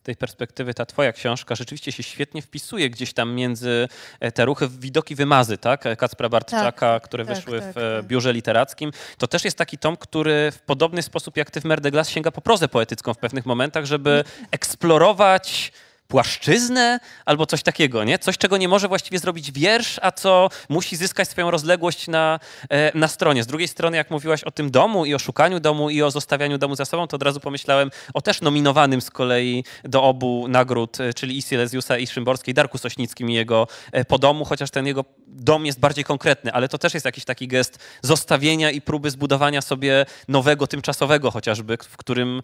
z tej perspektywy ta twoja książka rzeczywiście się świetnie wpisuje gdzieś tam między e, te ruchy widoki wymazy, tak? Kacpra Bartczaka, tak, które tak, wyszły tak, w e, tak. biurze literackim. To też jest taki tom, który w podobny sposób jak ty w Merdeglas sięga po prozę poetycką w pewnych momentach, żeby eksplorować płaszczyznę albo coś takiego, nie? Coś, czego nie może właściwie zrobić wiersz, a co musi zyskać swoją rozległość na, e, na stronie. Z drugiej strony, jak mówiłaś o tym domu i o szukaniu domu i o zostawianiu domu za sobą, to od razu pomyślałem o też nominowanym z kolei do obu nagród, e, czyli i Silesiusa i Szymborskiej, Darku Sośnickim i jego e, po domu, chociaż ten jego dom jest bardziej konkretny, ale to też jest jakiś taki gest zostawienia i próby zbudowania sobie nowego, tymczasowego chociażby, w którym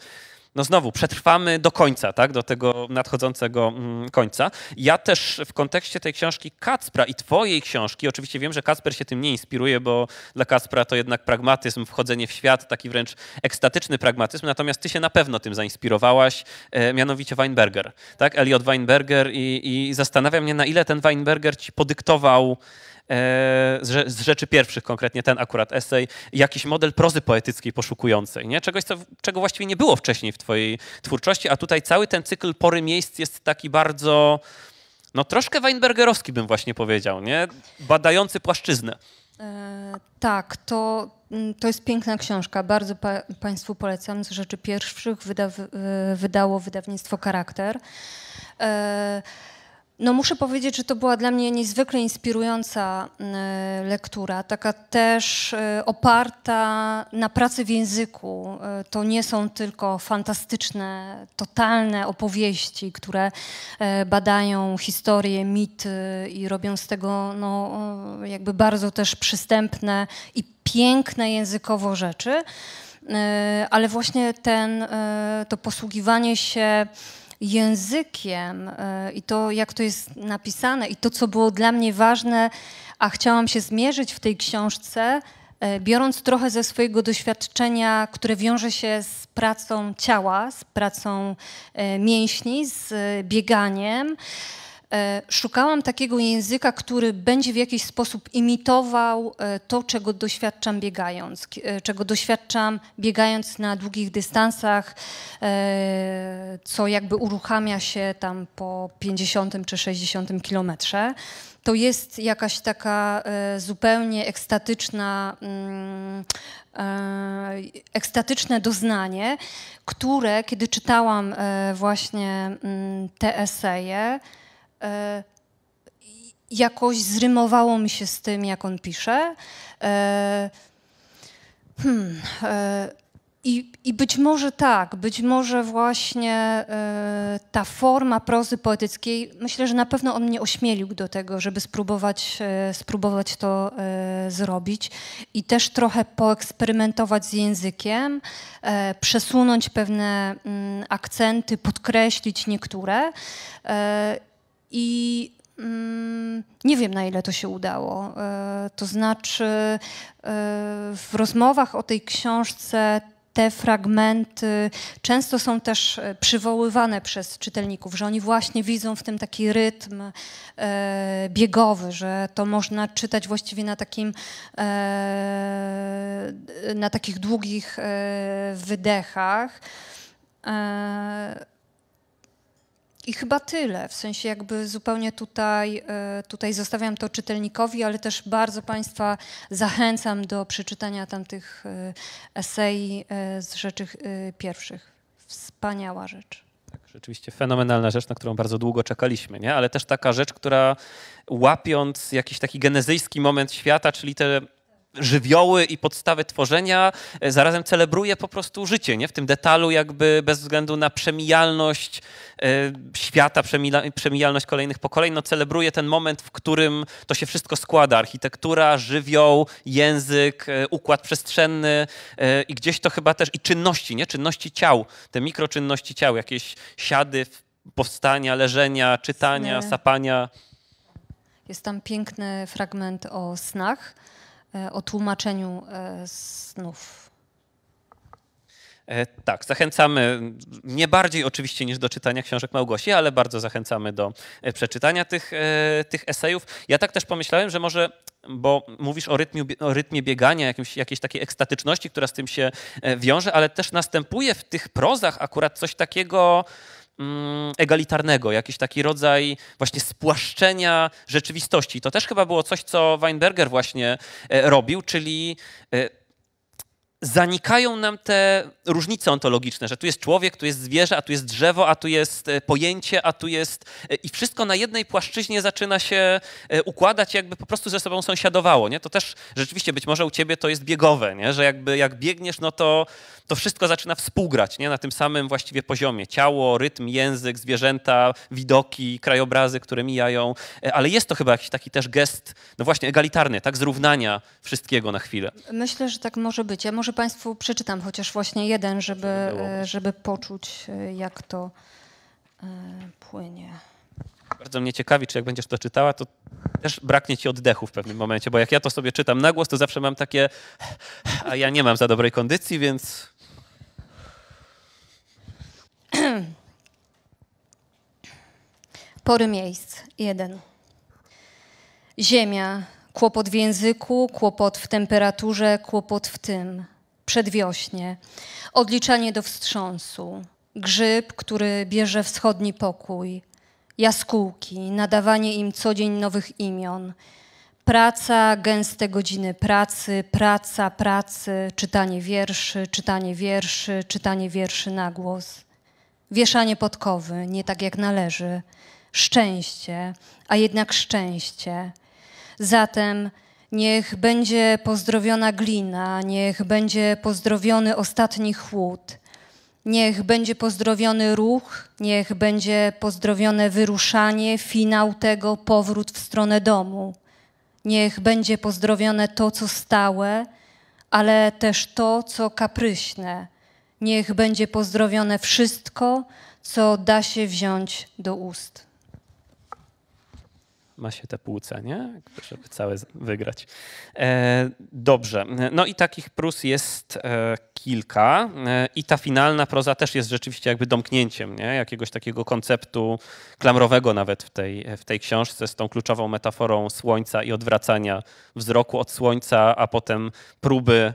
no znowu, przetrwamy do końca, tak? do tego nadchodzącego mm, końca. Ja też w kontekście tej książki Kacpra i twojej książki, oczywiście wiem, że Kacper się tym nie inspiruje, bo dla Kacpra to jednak pragmatyzm, wchodzenie w świat, taki wręcz ekstatyczny pragmatyzm, natomiast ty się na pewno tym zainspirowałaś, e, mianowicie Weinberger, tak? Elliot Weinberger i, i zastanawia mnie, na ile ten Weinberger ci podyktował z rzeczy pierwszych, konkretnie ten akurat esej, jakiś model prozy poetyckiej poszukującej, nie? Czegoś, co, czego właściwie nie było wcześniej w twojej twórczości, a tutaj cały ten cykl pory miejsc jest taki bardzo, no troszkę Weinbergerowski bym właśnie powiedział, nie? Badający płaszczyznę. E, tak, to, mm, to jest piękna książka. Bardzo pa, Państwu polecam. Z rzeczy pierwszych wyda, wydało wydawnictwo Charakter. E, no muszę powiedzieć, że to była dla mnie niezwykle inspirująca e, lektura, taka też e, oparta na pracy w języku. E, to nie są tylko fantastyczne, totalne opowieści, które badają historię, mity i robią z tego no, jakby bardzo też przystępne i piękne językowo rzeczy, ale właśnie ten, to posługiwanie się językiem e, i to, jak to jest napisane, i to, co było dla mnie ważne, a chciałam się zmierzyć w tej książce, e, biorąc trochę ze swojego doświadczenia, które wiąże się z pracą ciała, z pracą e, mięśni, z bieganiem. E, szukałam takiego języka, który będzie w jakiś sposób imitował e, to, czego doświadczam biegając, e, czego doświadczam biegając na długich dystansach, co jakby uruchamia się tam po 50 czy 60 kilometrze. To jest jakaś taka zupełnie ekstatyczna, mm, ekstatyczne doznanie, które, kiedy czytałam właśnie mm, te eseje, jakoś zrymowało mi się z tym, jak on pisze. E, hmm, e, i, I, być może tak, być może właśnie ta forma prozy poetyckiej, myślę, że na pewno on mnie ośmielił do tego, żeby spróbować, spróbować to zrobić i też trochę poeksperymentować z językiem, przesunąć pewne mm, akcenty, podkreślić niektóre. I mm, nie wiem, na ile to się udało. E, to znaczy, e, w rozmowach o tej książce te fragmenty często są też e, przywoływane przez czytelników, że oni właśnie widzą w tym taki rytm e, biegowy, że to można czytać właściwie na takim e, na takich długich e, wydechach. I chyba tyle. W sensie jakby zupełnie tutaj, e, tutaj zostawiam to czytelnikowi, ale też bardzo Państwa zachęcam do przeczytania tamtych e, esei e, z rzeczy pierwszych. Wspaniała rzecz. Tak, rzeczywiście fenomenalna rzecz, na którą bardzo długo czekaliśmy, nie? ale też taka rzecz, która łapiąc jakiś taki genezyjski moment świata, czyli te żywioły i podstawy tworzenia, e, zarazem celebruje po prostu życie, nie? W tym detalu jakby bez względu na przemijalność e, świata, przemijalność kolejnych pokoleń, no celebruje ten moment, w którym to się wszystko składa. Architektura, żywioł, język, e, układ przestrzenny i gdzieś to chyba też i czynności, nie? Czynności ciał, te mikroczynności ciał, jakieś siady, powstania, leżenia, czytania, Sny. sapania. Jest tam piękny fragment o snach, o tłumaczeniu e, snów. E, tak, zachęcamy nie bardziej oczywiście niż do czytania książek Małgosi, ale bardzo zachęcamy do przeczytania tych, tych esejów. Ja tak też pomyślałem, że może, bo mówisz o, rytmie, o rytmie biegania, jakimś, jakiejś takiej ekstatyczności, która z tym się wiąże, ale też następuje w tych prozach akurat coś takiego egalitarnego, jakiś taki rodzaj właśnie spłaszczenia rzeczywistości. To też chyba było coś, co Weinberger właśnie e, robił, czyli e, zanikają nam te różnice ontologiczne, że tu jest człowiek, tu jest zwierzę, a tu jest drzewo, a tu jest e, pojęcie, a tu jest. e, I wszystko na jednej płaszczyźnie zaczyna się e, układać, jakby po prostu ze sobą sąsiadowało. Nie? To też rzeczywiście być może u ciebie to jest biegowe, nie? że jakby jak biegniesz, no to, to wszystko zaczyna współgrać nie? na tym samym właściwie poziomie. Ciało, rytm, język, zwierzęta, widoki, krajobrazy, które mijają. Ale jest to chyba jakiś taki też gest, no właśnie, egalitarny, tak? Zrównania wszystkiego na chwilę. Myślę, że tak może być. Ja może Państwu przeczytam chociaż właśnie jeden, żeby, Żeby e, poczuć, e, jak to e, płynie. Bardzo mnie ciekawi, czy jak będziesz to czytała, to też braknie ci oddechu w pewnym momencie, bo jak ja to sobie czytam na głos, to zawsze mam takie, a ja nie mam za dobrej kondycji, więc Pory miejsc. Jeden. Ziemia. Kłopot w języku, kłopot w temperaturze, kłopot w tym. Przedwiośnie. Odliczanie do wstrząsu. Grzyb, który bierze wschodni pokój. Jaskółki. Nadawanie im co dzień nowych imion. Praca, gęste godziny pracy, praca, pracy, czytanie wierszy, czytanie wierszy, czytanie wierszy na głos. Wieszanie podkowy, nie tak jak należy. Szczęście, a jednak szczęście. Zatem niech będzie pozdrowiona glina, niech będzie pozdrowiony ostatni chłód. Niech będzie pozdrowiony ruch, niech będzie pozdrowione wyruszanie, finał tego, powrót w stronę domu. Niech będzie pozdrowione to, co stałe, ale też to, co kapryśne. Niech będzie pozdrowione wszystko, co da się wziąć do ust. Ma się te płuca, nie? Żeby całe wygrać. E, dobrze. No i takich prus jest e, kilka e, i ta finalna proza też jest rzeczywiście jakby domknięciem, nie? Jakiegoś takiego konceptu klamrowego nawet w tej, w tej książce z tą kluczową metaforą słońca i odwracania wzroku od słońca, a potem próby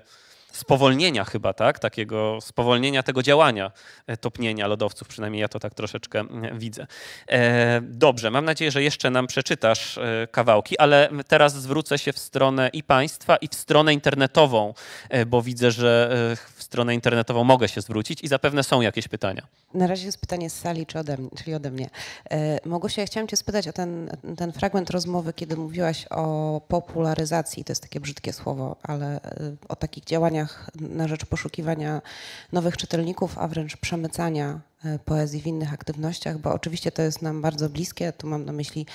spowolnienia chyba, tak? Takiego spowolnienia tego działania e, topnienia lodowców, przynajmniej ja to tak troszeczkę mm, widzę. E, Dobrze, mam nadzieję, że jeszcze nam przeczytasz e, kawałki, ale teraz zwrócę się w stronę i państwa, i w stronę internetową, bo widzę, że w stronę internetową mogę się zwrócić i zapewne są jakieś pytania. Na razie jest pytanie z sali, czy ode mnie, czyli ode mnie. Małgosia, ja chciałam cię spytać o ten, ten fragment rozmowy, kiedy mówiłaś o popularyzacji, to jest takie brzydkie słowo, ale o takich działaniach na rzecz poszukiwania nowych czytelników, a wręcz przemycania poezji w innych aktywnościach, bo oczywiście to jest nam bardzo bliskie, tu mam na myśli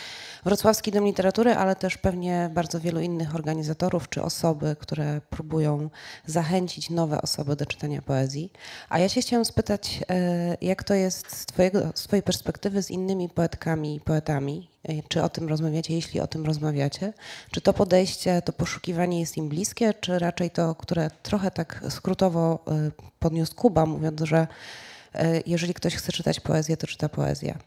Wrocławski Dom Literatury, ale też pewnie bardzo wielu innych organizatorów czy osoby, które próbują zachęcić nowe osoby do czytania poezji. A ja się chciałam spytać, e, jak to jest z, twojego, z Twojej perspektywy z innymi poetkami i poetami? E, Czy o tym rozmawiacie, jeśli o tym rozmawiacie? Czy to podejście, to poszukiwanie jest im bliskie, czy raczej to, które trochę tak skrótowo e, podniósł Kuba, mówiąc, że e, jeżeli ktoś chce czytać poezję, to czyta poezję?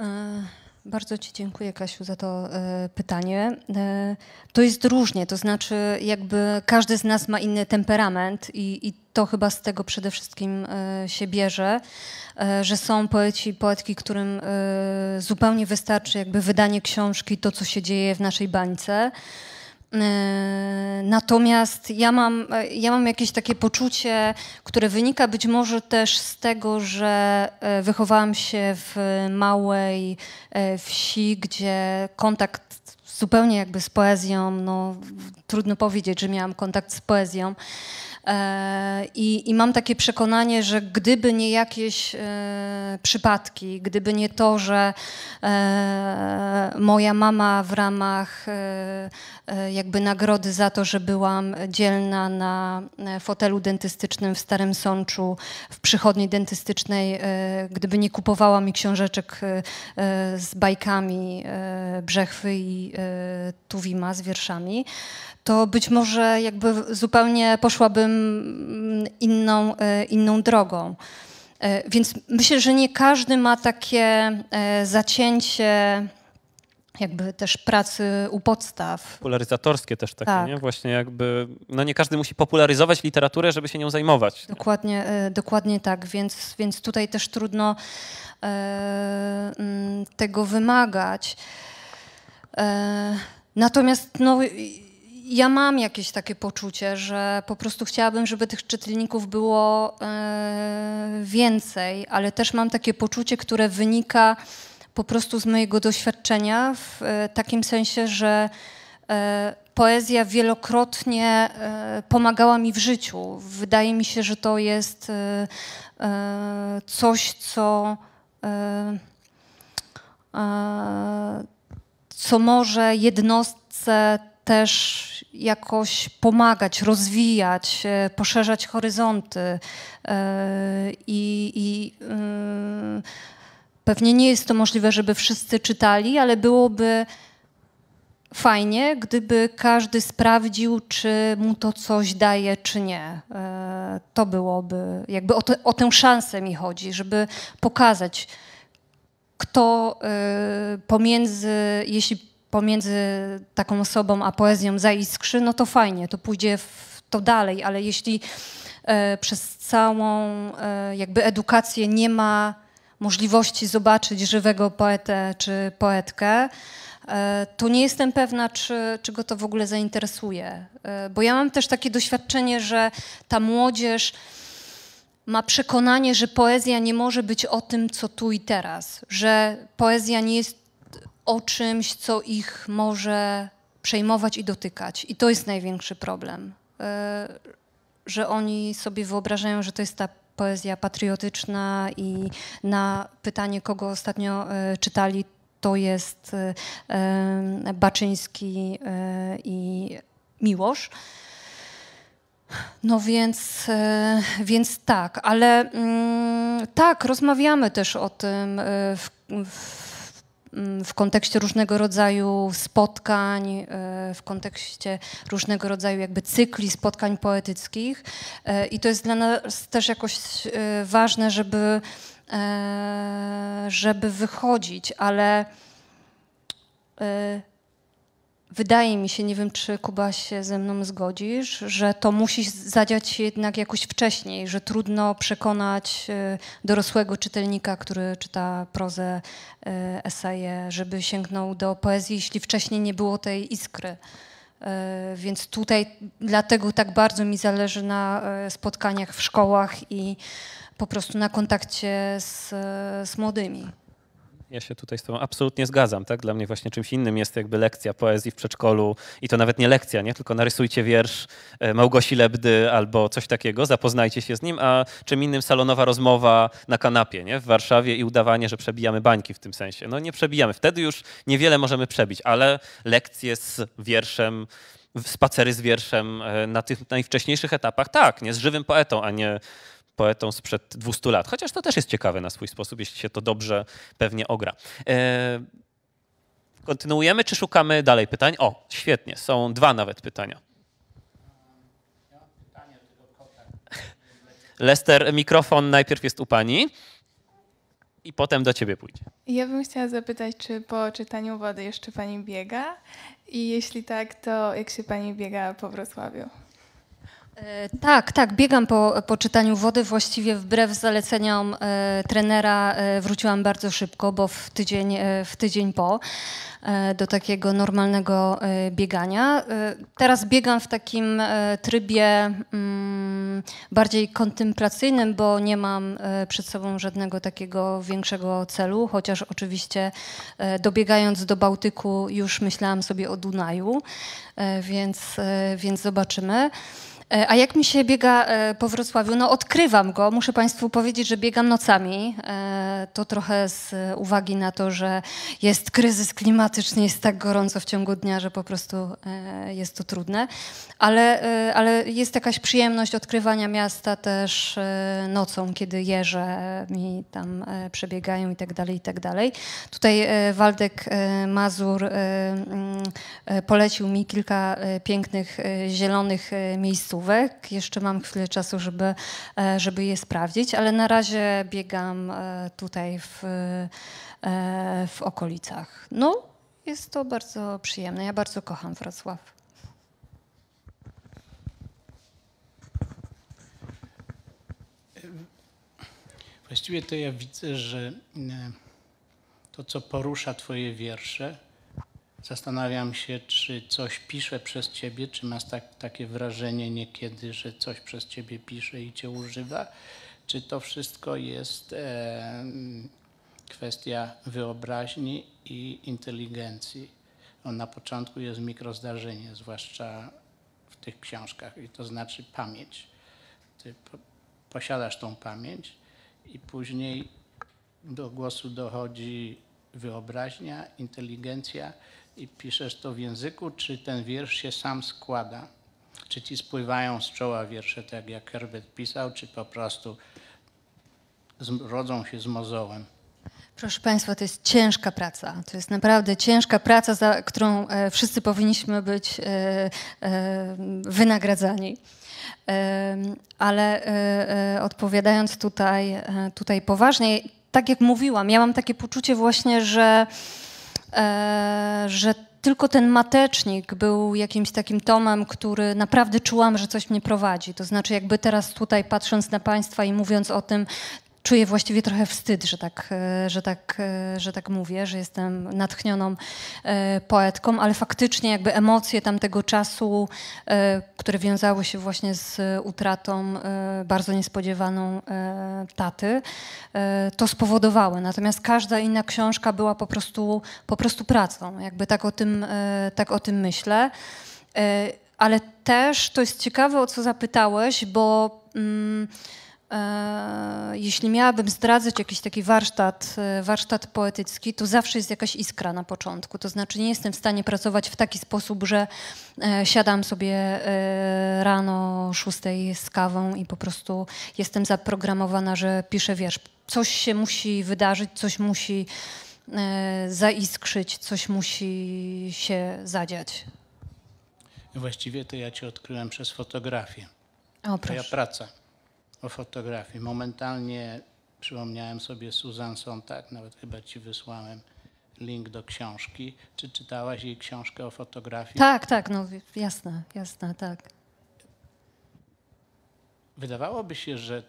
E, Bardzo Ci dziękuję, Kasiu, za to e, pytanie. E, To jest różnie, to znaczy, jakby każdy z nas ma inny temperament, i, i to chyba z tego przede wszystkim e, się bierze, e, że są poeci i poetki, którym e, zupełnie wystarczy jakby wydanie książki, to co się dzieje w naszej bańce. E, Natomiast ja mam, e, ja mam jakieś takie poczucie, które wynika być może też z tego, że e, wychowałam się w małej wsi, gdzie kontakt zupełnie jakby z poezją, no trudno powiedzieć, że miałam kontakt z poezją. E, I, I mam takie przekonanie, że gdyby nie jakieś e, przypadki, gdyby nie to, że e, moja mama w ramach jakby nagrody za to, że byłam dzielna na fotelu dentystycznym w Starym Sączu, w przychodni dentystycznej, gdyby nie kupowała mi książeczek z bajkami Brzechwy i Tuwima z wierszami, to być może jakby zupełnie poszłabym mm, inną, e, inną drogą. E, Więc myślę, że nie każdy ma takie e, zacięcie jakby też pracy u podstaw. Popularyzatorskie też takie, Tak. nie? Właśnie jakby, no nie każdy musi popularyzować literaturę, żeby się nią zajmować. Dokładnie, dokładnie tak, więc, więc tutaj też trudno e, mm, tego wymagać. E, natomiast no, ja mam jakieś takie poczucie, że po prostu chciałabym, żeby tych czytelników było e, więcej, ale też mam takie poczucie, które wynika po prostu z mojego doświadczenia w e, takim sensie, że e, poezja wielokrotnie pomagała mi w życiu. Wydaje mi się, że to jest coś, co. Co może jednostce też jakoś pomagać, rozwijać, e, poszerzać horyzonty. E, I, i e, pewnie nie jest to możliwe, żeby wszyscy czytali, ale byłoby fajnie, gdyby każdy sprawdził, czy mu to coś daje, czy nie. E, To byłoby, jakby o, te, o tę szansę mi chodzi, żeby pokazać, kto pomiędzy, jeśli pomiędzy taką osobą a poezją zaiskrzy, no to fajnie, to pójdzie w to dalej, ale jeśli e, przez całą e, jakby edukację nie ma możliwości zobaczyć żywego poetę czy poetkę, e, to nie jestem pewna, czy, czy go to w ogóle zainteresuje. Bo ja mam też takie doświadczenie, że ta młodzież ma przekonanie, że poezja nie może być o tym, co tu i teraz, że poezja nie jest o czymś, co ich może przejmować i dotykać. I to jest największy problem, e, że oni sobie wyobrażają, że to jest ta poezja patriotyczna i na pytanie, kogo ostatnio e, czytali, to jest e, Baczyński i Miłosz. No więc, więc tak, ale mm, tak, rozmawiamy też o tym w, w, w kontekście różnego rodzaju spotkań, e, w kontekście różnego rodzaju jakby cykli spotkań poetyckich. E, i to jest dla nas też jakoś e, ważne, żeby, żeby wychodzić, ale Wydaje mi się, nie wiem czy Kuba się ze mną zgodzisz, że to musi zadziać się jednak jakoś wcześniej, że trudno przekonać e, dorosłego czytelnika, który czyta prozę, e, eseje, żeby sięgnął do poezji, jeśli wcześniej nie było tej iskry. E, Więc tutaj dlatego tak bardzo mi zależy na spotkaniach w szkołach i po prostu na kontakcie z, z młodymi. Ja się tutaj z tobą absolutnie zgadzam. Tak? Dla mnie właśnie czymś innym jest jakby lekcja poezji w przedszkolu i to nawet nie lekcja, nie? tylko narysujcie wiersz e, Małgosi Lebdy albo coś takiego, zapoznajcie się z nim, a czym innym salonowa rozmowa na kanapie nie? w Warszawie i udawanie, że przebijamy bańki w tym sensie. No nie przebijamy. Wtedy już niewiele możemy przebić, ale lekcje z wierszem, spacery z wierszem e, na tych najwcześniejszych etapach, tak, nie z żywym poetą, a nie poetą sprzed 200 lat. Chociaż to też jest ciekawe na swój sposób, jeśli się to dobrze pewnie ogra. E, kontynuujemy, czy szukamy dalej pytań? O, świetnie, są dwa nawet pytania. Lester, mikrofon najpierw jest u pani i potem do ciebie pójdzie. Ja bym chciała zapytać, czy po czytaniu wody jeszcze pani biega? I jeśli tak, to jak się pani biega po Wrocławiu? E, Tak, tak, biegam po, po czytaniu wody. Właściwie wbrew zaleceniom e, trenera e, wróciłam bardzo szybko, bo w tydzień, e, w tydzień po e, do takiego normalnego e, biegania. Teraz biegam w takim trybie mm, bardziej kontemplacyjnym, bo nie mam przed sobą żadnego takiego większego celu, chociaż oczywiście dobiegając do Bałtyku już myślałam sobie o Dunaju, więc, więc zobaczymy. E, A jak mi się biega e, po Wrocławiu? No odkrywam go. Muszę Państwu powiedzieć, że biegam nocami. E, To trochę z uwagi na to, że jest kryzys klimatyczny, jest tak gorąco w ciągu dnia, że po prostu jest to trudne. Ale, ale jest jakaś przyjemność odkrywania miasta też nocą, kiedy jeże mi tam przebiegają i tak dalej, i tak dalej. Tutaj Waldek Mazur mm, polecił mi kilka pięknych zielonych e, Jeszcze mam chwilę czasu, żeby, e, żeby je sprawdzić, ale na razie biegam e, tutaj w, e, w okolicach. No, jest to bardzo przyjemne. Ja bardzo kocham Wrocław. Właściwie to ja widzę, że to, co porusza Twoje wiersze, zastanawiam się, czy coś pisze przez ciebie, czy masz tak, takie wrażenie niekiedy, że coś przez ciebie pisze i cię używa, czy to wszystko jest e, kwestia wyobraźni i inteligencji. On na początku jest mikrozdarzenie, zwłaszcza w tych książkach, i to znaczy pamięć. Ty po, posiadasz tą pamięć i później do głosu dochodzi wyobraźnia, inteligencja i piszesz to w języku, czy ten wiersz się sam składa? Czy ci spływają z czoła wiersze, tak jak Herbert pisał, czy po prostu rodzą się z mozołem? Proszę Państwa, to jest ciężka praca. To jest naprawdę ciężka praca, za którą e, wszyscy powinniśmy być e, e, wynagradzani. Ale odpowiadając tutaj, tutaj poważnie, tak jak mówiłam, ja mam takie poczucie właśnie, że, że tylko ten matecznik był jakimś takim tomem, który naprawdę czułam, że coś mnie prowadzi. To znaczy, jakby teraz tutaj patrząc na Państwa i mówiąc o tym, czuję właściwie trochę wstyd, że tak, e, że tak, e, że tak mówię, że jestem natchnioną e, poetką, ale faktycznie jakby emocje tamtego czasu, które wiązały się właśnie z utratą bardzo niespodziewaną taty, to spowodowały. Natomiast każda inna książka była po prostu, po prostu pracą. Jakby tak o tym, tak o tym myślę. Ale też to jest ciekawe, o co zapytałeś, bo mm, jeśli miałabym zdradzać jakiś taki warsztat, e, warsztat poetycki, to zawsze jest jakaś iskra na początku. To znaczy nie jestem w stanie pracować w taki sposób, że e, siadam sobie e, rano szóstej z kawą i po prostu jestem zaprogramowana, że piszę wiersz. Coś się musi wydarzyć, coś musi e, zaiskrzyć, coś musi się zadziać. Właściwie to ja cię odkryłem przez fotografię. O, proszę. praca o fotografii. Momentalnie przypomniałem sobie Susan Sontag, nawet chyba ci wysłałem link do książki. Czy czytałaś jej książkę o fotografii? Tak, tak, no jasne, jasne, tak. Wydawałoby się, że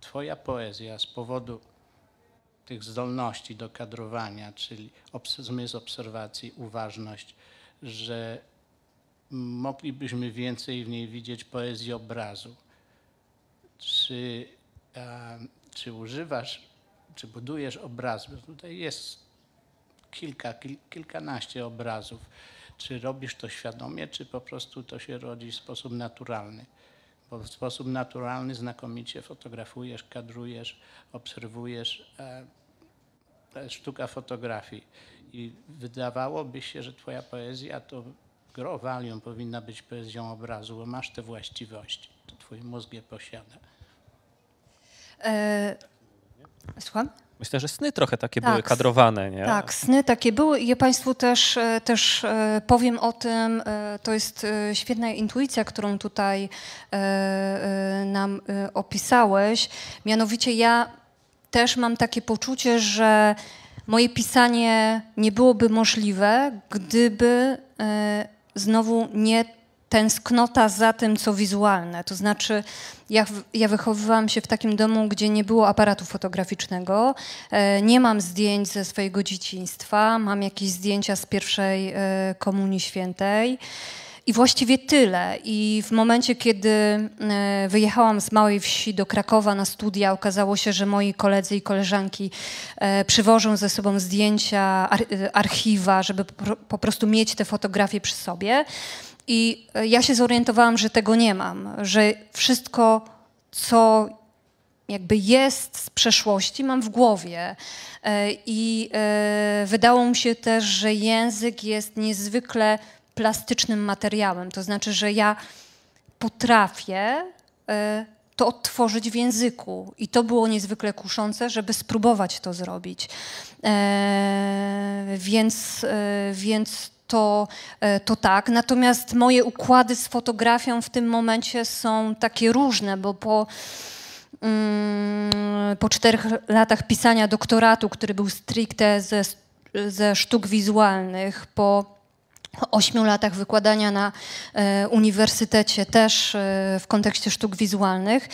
twoja poezja z powodu tych zdolności do kadrowania, czyli zmysł obserwacji, uważność, że moglibyśmy więcej w niej widzieć poezji obrazu. Czy, czy używasz, czy budujesz obrazy? Bo Tutaj jest kilka, kil, kilkanaście obrazów. Czy robisz to świadomie, czy po prostu to się rodzi w sposób naturalny? Bo w sposób naturalny znakomicie fotografujesz, kadrujesz, obserwujesz. E, jest sztuka fotografii. I wydawałoby się, że twoja poezja to gro powinna być poezją obrazu, bo masz te właściwości. To twój mózg je posiada. E, słucham? Myślę, że sny trochę takie Tak. były kadrowane, nie? Tak, sny takie były i ja Państwu też, e, też e, powiem o tym. e, To jest świetna intuicja, którą tutaj nam opisałeś. Mianowicie ja też mam takie poczucie, że moje pisanie nie byłoby możliwe, gdyby znowu nie tęsknota za tym, co wizualne. To znaczy, ja, ja wychowywałam się w takim domu, gdzie nie było aparatu fotograficznego. E, nie mam zdjęć ze swojego dzieciństwa, mam jakieś zdjęcia z pierwszej e, Komunii Świętej. I właściwie tyle. I w momencie, kiedy e, wyjechałam z małej wsi do Krakowa na studia, okazało się, że moi koledzy i koleżanki przywożą ze sobą zdjęcia, ar, archiwa, żeby po prostu mieć te fotografie przy sobie. I e, ja się zorientowałam, że tego nie mam, że wszystko, co jakby jest z przeszłości, mam w głowie. E, I e, wydało mi się też, że język jest niezwykle plastycznym materiałem. To znaczy, że ja potrafię to odtworzyć w języku. I to było niezwykle kuszące, żeby spróbować to zrobić. Więc, więc to, e, to tak. Natomiast moje układy z fotografią w tym momencie są takie różne, bo po mm, po czterech latach pisania doktoratu, który był stricte ze, ze sztuk wizualnych, po ośmiu latach wykładania na e, uniwersytecie też e, w kontekście sztuk wizualnych,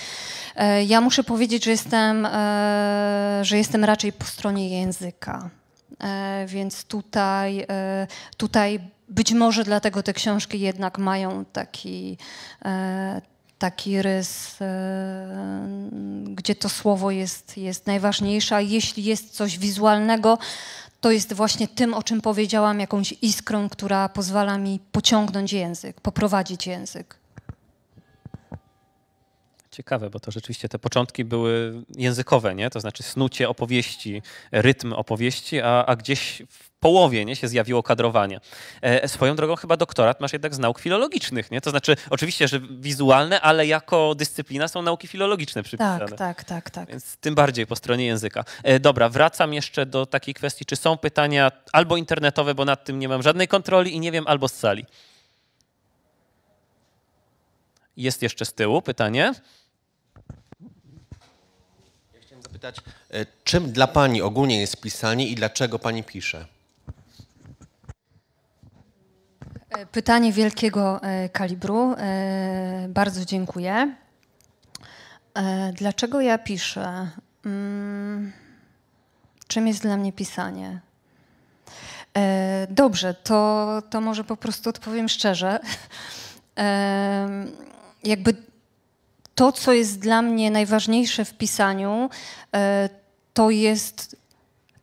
e, ja muszę powiedzieć, że jestem, e, że jestem raczej po stronie języka. E, więc tutaj, e, tutaj być może dlatego te książki jednak mają taki, e, taki rys, gdzie to słowo jest, jest najważniejsze, a jeśli jest coś wizualnego, to jest właśnie tym, o czym powiedziałam, jakąś iskrą, która pozwala mi pociągnąć język, poprowadzić język. Ciekawe, bo to rzeczywiście te początki były językowe, nie? To znaczy snucie opowieści, rytm opowieści, a, a gdzieś w połowie nie, się zjawiło kadrowanie. E, swoją drogą chyba doktorat masz jednak z nauk filologicznych, nie? To znaczy oczywiście, że wizualne, ale jako dyscyplina są nauki filologiczne przypisane. Tak, tak, tak, tak. Więc tym bardziej po stronie języka. E, dobra, wracam jeszcze do takiej kwestii, czy są pytania albo internetowe, bo nad tym nie mam żadnej kontroli i nie wiem, albo z sali. Jest jeszcze z tyłu pytanie. Chciałem zapytać, e, czym dla Pani ogólnie jest pisanie i dlaczego Pani pisze? E, Pytanie wielkiego e, kalibru. Bardzo dziękuję. Dlaczego ja piszę? Mm, Czym jest dla mnie pisanie? Dobrze, to, to może po prostu odpowiem szczerze. Jakby to, co jest dla mnie najważniejsze w pisaniu, e, to jest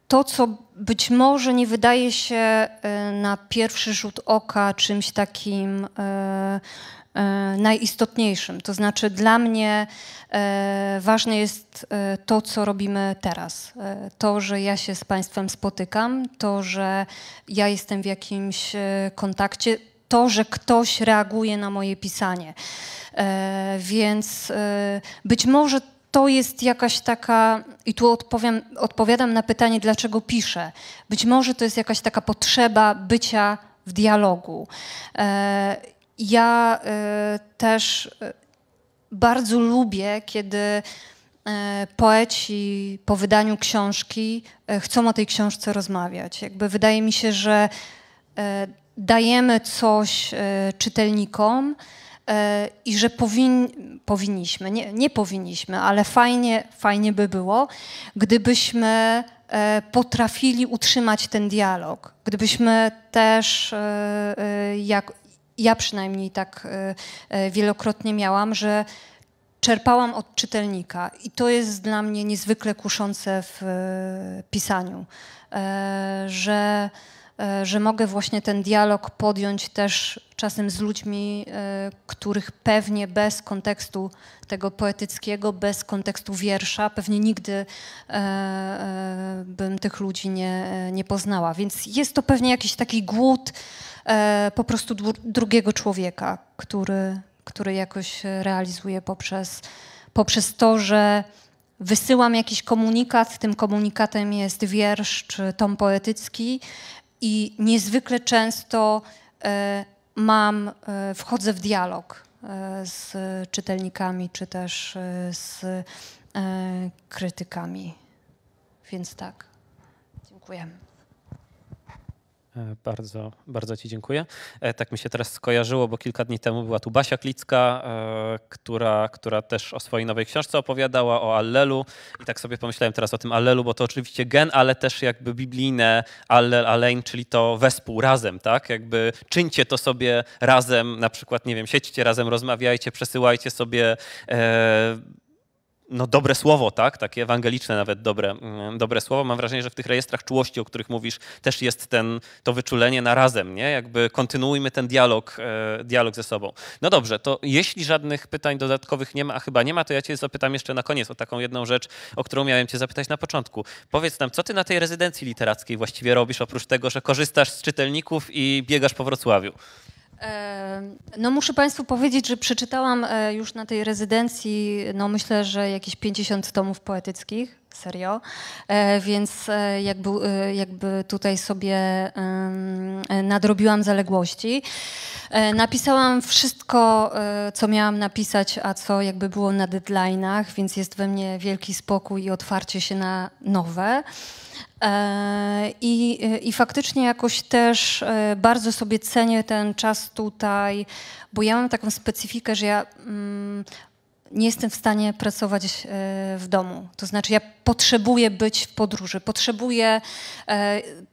to, co być może nie wydaje się e, na pierwszy rzut oka czymś takim e, najistotniejszym. To znaczy, dla mnie ważne jest to, co robimy teraz. To, że ja się z Państwem spotykam, to, że ja jestem w jakimś kontakcie, to, że ktoś reaguje na moje pisanie. E, Więc e, być może to jest jakaś taka, i tu odpowiem, odpowiadam na pytanie, dlaczego piszę. Być może to jest jakaś taka potrzeba bycia w dialogu. E, Ja też bardzo lubię, kiedy poeci po wydaniu książki chcą o tej książce rozmawiać. Jakby wydaje mi się, że dajemy coś e, czytelnikom e, i że powin, powinniśmy, nie, nie powinniśmy, ale fajnie, fajnie by było, gdybyśmy e, potrafili utrzymać ten dialog, gdybyśmy też, jak ja przynajmniej tak wielokrotnie miałam, że czerpałam od czytelnika i to jest dla mnie niezwykle kuszące w pisaniu, że, że mogę właśnie ten dialog podjąć też czasem z ludźmi, e, których pewnie bez kontekstu tego poetyckiego, bez kontekstu wiersza, pewnie nigdy e, e, bym tych ludzi nie, nie poznała. Więc jest to pewnie jakiś taki głód e, po prostu drugiego człowieka, który, który jakoś realizuje poprzez, poprzez to, że wysyłam jakiś komunikat, tym komunikatem jest wiersz czy tom poetycki i niezwykle często e, mam, e, wchodzę w dialog e, z czytelnikami czy też z krytykami. Więc tak. Dziękuję. E, Bardzo, bardzo Ci dziękuję. E, Tak mi się teraz skojarzyło, bo kilka dni temu była tu Basia Klicka, e, która, która też o swojej nowej książce opowiadała, o Allelu. I tak sobie pomyślałem teraz o tym Allelu, bo to oczywiście gen, ale też jakby biblijne Allel, Alein, czyli to wespół, razem, tak? Jakby czyńcie to sobie razem, na przykład, nie wiem, siedźcie razem, rozmawiajcie, przesyłajcie sobie no, dobre słowo, tak? Takie ewangeliczne nawet dobre, mm, dobre słowo. Mam wrażenie, że w tych rejestrach czułości, o których mówisz, też jest ten, to wyczulenie na razem, nie? Jakby kontynuujmy ten dialog, e, dialog ze sobą. No dobrze, to jeśli żadnych pytań dodatkowych nie ma, a chyba nie ma, to ja cię zapytam jeszcze na koniec o taką jedną rzecz, o którą miałem cię zapytać na początku. Powiedz nam, co ty na tej rezydencji literackiej właściwie robisz, oprócz tego, że korzystasz z czytelników i biegasz po Wrocławiu? E, No muszę Państwu powiedzieć, że przeczytałam e, już na tej rezydencji, no myślę, że jakieś 50 tomów poetyckich, serio, E, więc jakby, jakby tutaj sobie nadrobiłam zaległości. Napisałam wszystko, co miałam napisać, a co jakby było na deadline'ach, więc jest we mnie wielki spokój i otwarcie się na nowe. E, I, I faktycznie jakoś też e, bardzo sobie cenię ten czas tutaj, bo ja mam taką specyfikę, że ja mm, nie jestem w stanie pracować e, w domu. To znaczy, ja potrzebuję być w podróży, potrzebuję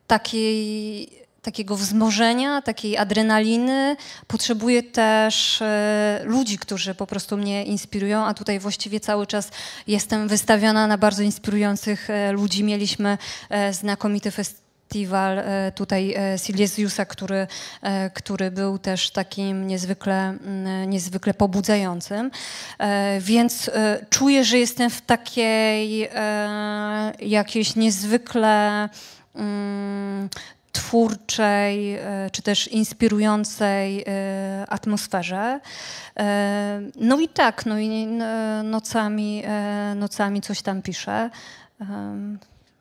takiej, takiego wzmożenia, takiej adrenaliny. Potrzebuję też e, ludzi, którzy po prostu mnie inspirują, a tutaj właściwie cały czas jestem wystawiona na bardzo inspirujących e, ludzi. Mieliśmy e, znakomity festiwal festiwal tutaj Silesiusa, który, który był też takim niezwykle, mm, niezwykle pobudzającym. Więc czuję, że jestem w takiej jakiejś niezwykle mm, twórczej czy też inspirującej atmosferze. No i tak, no i nocami, nocami coś tam piszę.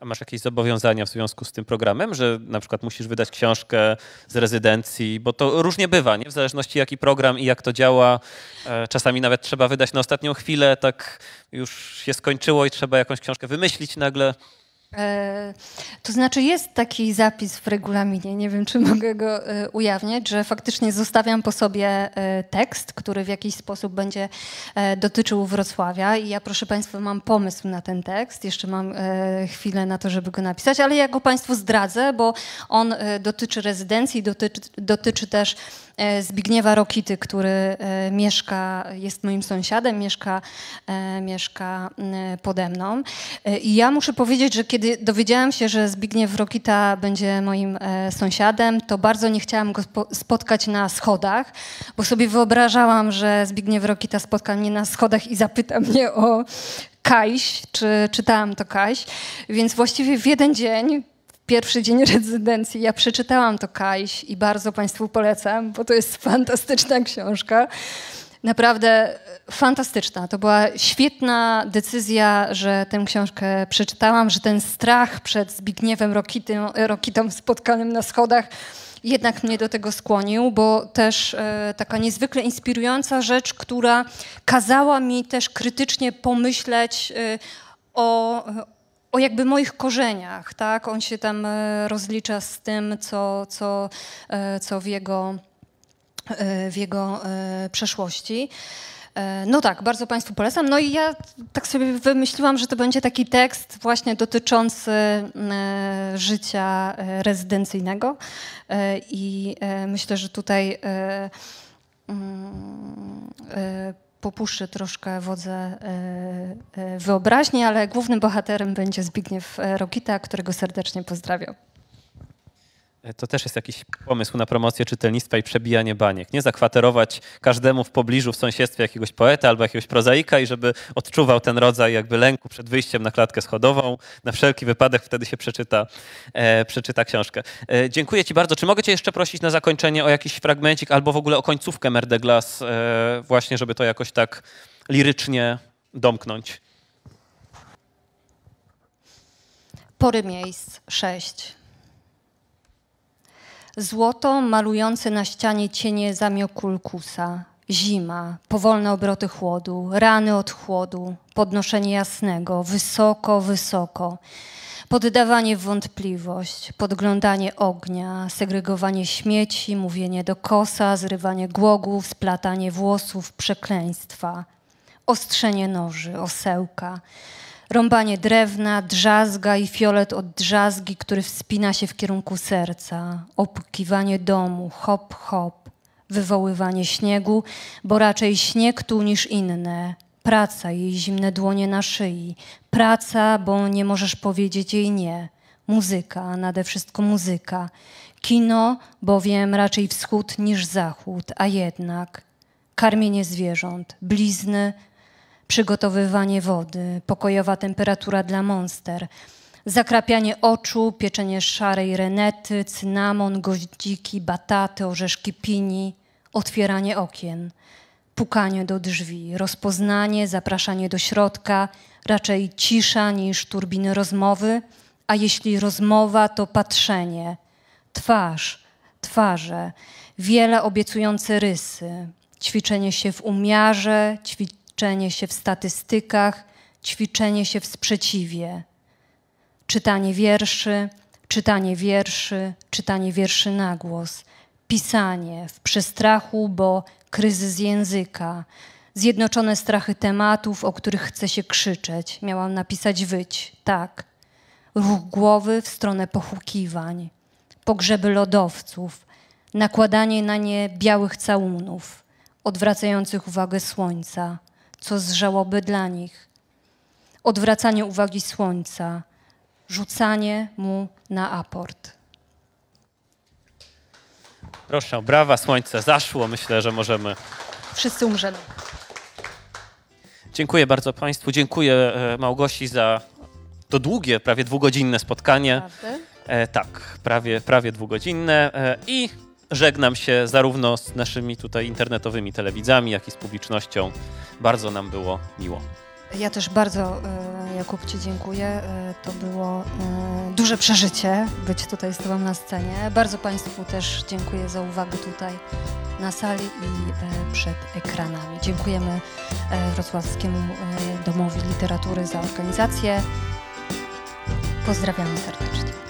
A masz jakieś zobowiązania w związku z tym programem, że na przykład musisz wydać książkę z rezydencji, bo to różnie bywa, nie? W zależności jaki program i jak to działa. E, czasami nawet trzeba wydać na ostatnią chwilę, tak już się skończyło i trzeba jakąś książkę wymyślić nagle. E, to znaczy jest taki zapis w regulaminie, nie wiem czy mogę go e, ujawniać, że faktycznie zostawiam po sobie e, tekst, który w jakiś sposób będzie dotyczył Wrocławia. I ja proszę Państwa mam pomysł na ten tekst, jeszcze mam chwilę na to, żeby go napisać, ale ja go Państwu zdradzę, bo on dotyczy rezydencji, dotyczy, dotyczy też Zbigniewa Rokity, który e, mieszka, jest moim sąsiadem, mieszka, e, mieszka pode mną. I ja muszę powiedzieć, że kiedy dowiedziałam się, że Zbigniew Rokita będzie moim sąsiadem, to bardzo nie chciałam go spotkać na schodach, bo sobie wyobrażałam, że Zbigniew Rokita spotka mnie na schodach i zapyta mnie o Kajś, czy czytałam to Kajś. Więc właściwie w jeden dzień pierwszy dzień rezydencji. Ja przeczytałam to Kajś i bardzo Państwu polecam, bo to jest fantastyczna książka. Naprawdę fantastyczna. To była świetna decyzja, że tę książkę przeczytałam, że ten strach przed Zbigniewem Rokitą, Rokitą spotkanym na schodach jednak mnie do tego skłonił, bo też e, taka niezwykle inspirująca rzecz, która kazała mi też krytycznie pomyśleć e, o, o jakby moich korzeniach, tak? On się tam e, rozlicza z tym, co, co, e, co w jego, e, w jego przeszłości. No tak, bardzo Państwu polecam. No i ja tak sobie wymyśliłam, że to będzie taki tekst właśnie dotyczący życia rezydencyjnego i myślę, że tutaj popuszczę troszkę wodze e, e, wyobraźni, ale głównym bohaterem będzie Zbigniew e, Rokita, którego serdecznie pozdrawiam. To też jest jakiś pomysł na promocję czytelnictwa i przebijanie baniek. Nie zakwaterować każdemu w pobliżu, w sąsiedztwie jakiegoś poeta albo jakiegoś prozaika i żeby odczuwał ten rodzaj jakby lęku przed wyjściem na klatkę schodową. Na wszelki wypadek wtedy się przeczyta, e, przeczyta książkę. E, dziękuję Ci bardzo. Czy mogę Cię jeszcze prosić na zakończenie o jakiś fragmencik albo w ogóle o końcówkę Merdeglas, e, właśnie żeby to jakoś tak lirycznie domknąć? Pory miejsc 6. Złoto malujące na ścianie cienie zamiokulkusa. Zima, powolne obroty chłodu, rany od chłodu, podnoszenie jasnego, wysoko, wysoko. Poddawanie w wątpliwość, podglądanie ognia, segregowanie śmieci, mówienie do kosa, zrywanie głogów, splatanie włosów, przekleństwa, ostrzenie noży, osełka, Rąbanie drewna, drzazga i fiolet od drzazgi, który wspina się w kierunku serca. Opukiwanie domu, hop, hop. Wywoływanie śniegu, bo raczej śnieg tu niż inne. Praca, jej zimne dłonie na szyi. Praca, bo nie możesz powiedzieć jej nie. Muzyka, nade wszystko muzyka. Kino, bowiem raczej wschód niż zachód, a jednak karmienie zwierząt, blizny, przygotowywanie wody, pokojowa temperatura dla monster, zakrapianie oczu, pieczenie szarej renety, cynamon, goździki, bataty, orzeszki pini, otwieranie okien, pukanie do drzwi, rozpoznanie, zapraszanie do środka, raczej cisza niż turbiny rozmowy, a jeśli rozmowa, to patrzenie, twarz, twarze, wiele obiecujące rysy, ćwiczenie się w umiarze, ćwiczenie ćwiczenie się w statystykach, ćwiczenie się w sprzeciwie, czytanie wierszy, czytanie wierszy, czytanie wierszy na głos, pisanie w przestrachu, bo kryzys języka, Zjednoczone strachy tematów, o których chce się krzyczeć. Miałam napisać wyć, tak. Ruch głowy w stronę pochukiwań. Pogrzeby lodowców. Nakładanie na nie białych całunów, odwracających uwagę słońca, co z żałoby dla nich. Odwracanie uwagi słońca, rzucanie mu na aport. Proszę, brawa, słońce zaszło. Myślę, że możemy. Wszyscy umrzemy. Dziękuję bardzo Państwu. Dziękuję e, Małgosi za to długie, prawie dwugodzinne spotkanie. Prawda? E, tak, prawie, prawie dwugodzinne. E, I żegnam się zarówno z naszymi tutaj internetowymi telewidzami, jak i z publicznością. Bardzo nam było miło. Ja też bardzo, e, Jakub, Ci dziękuję. E, To było e, duże przeżycie być tutaj z Tobą na scenie. Bardzo Państwu też dziękuję za uwagę tutaj na sali i przed ekranami. Dziękujemy Wrocławskiemu Domowi Literatury za organizację. Pozdrawiamy serdecznie.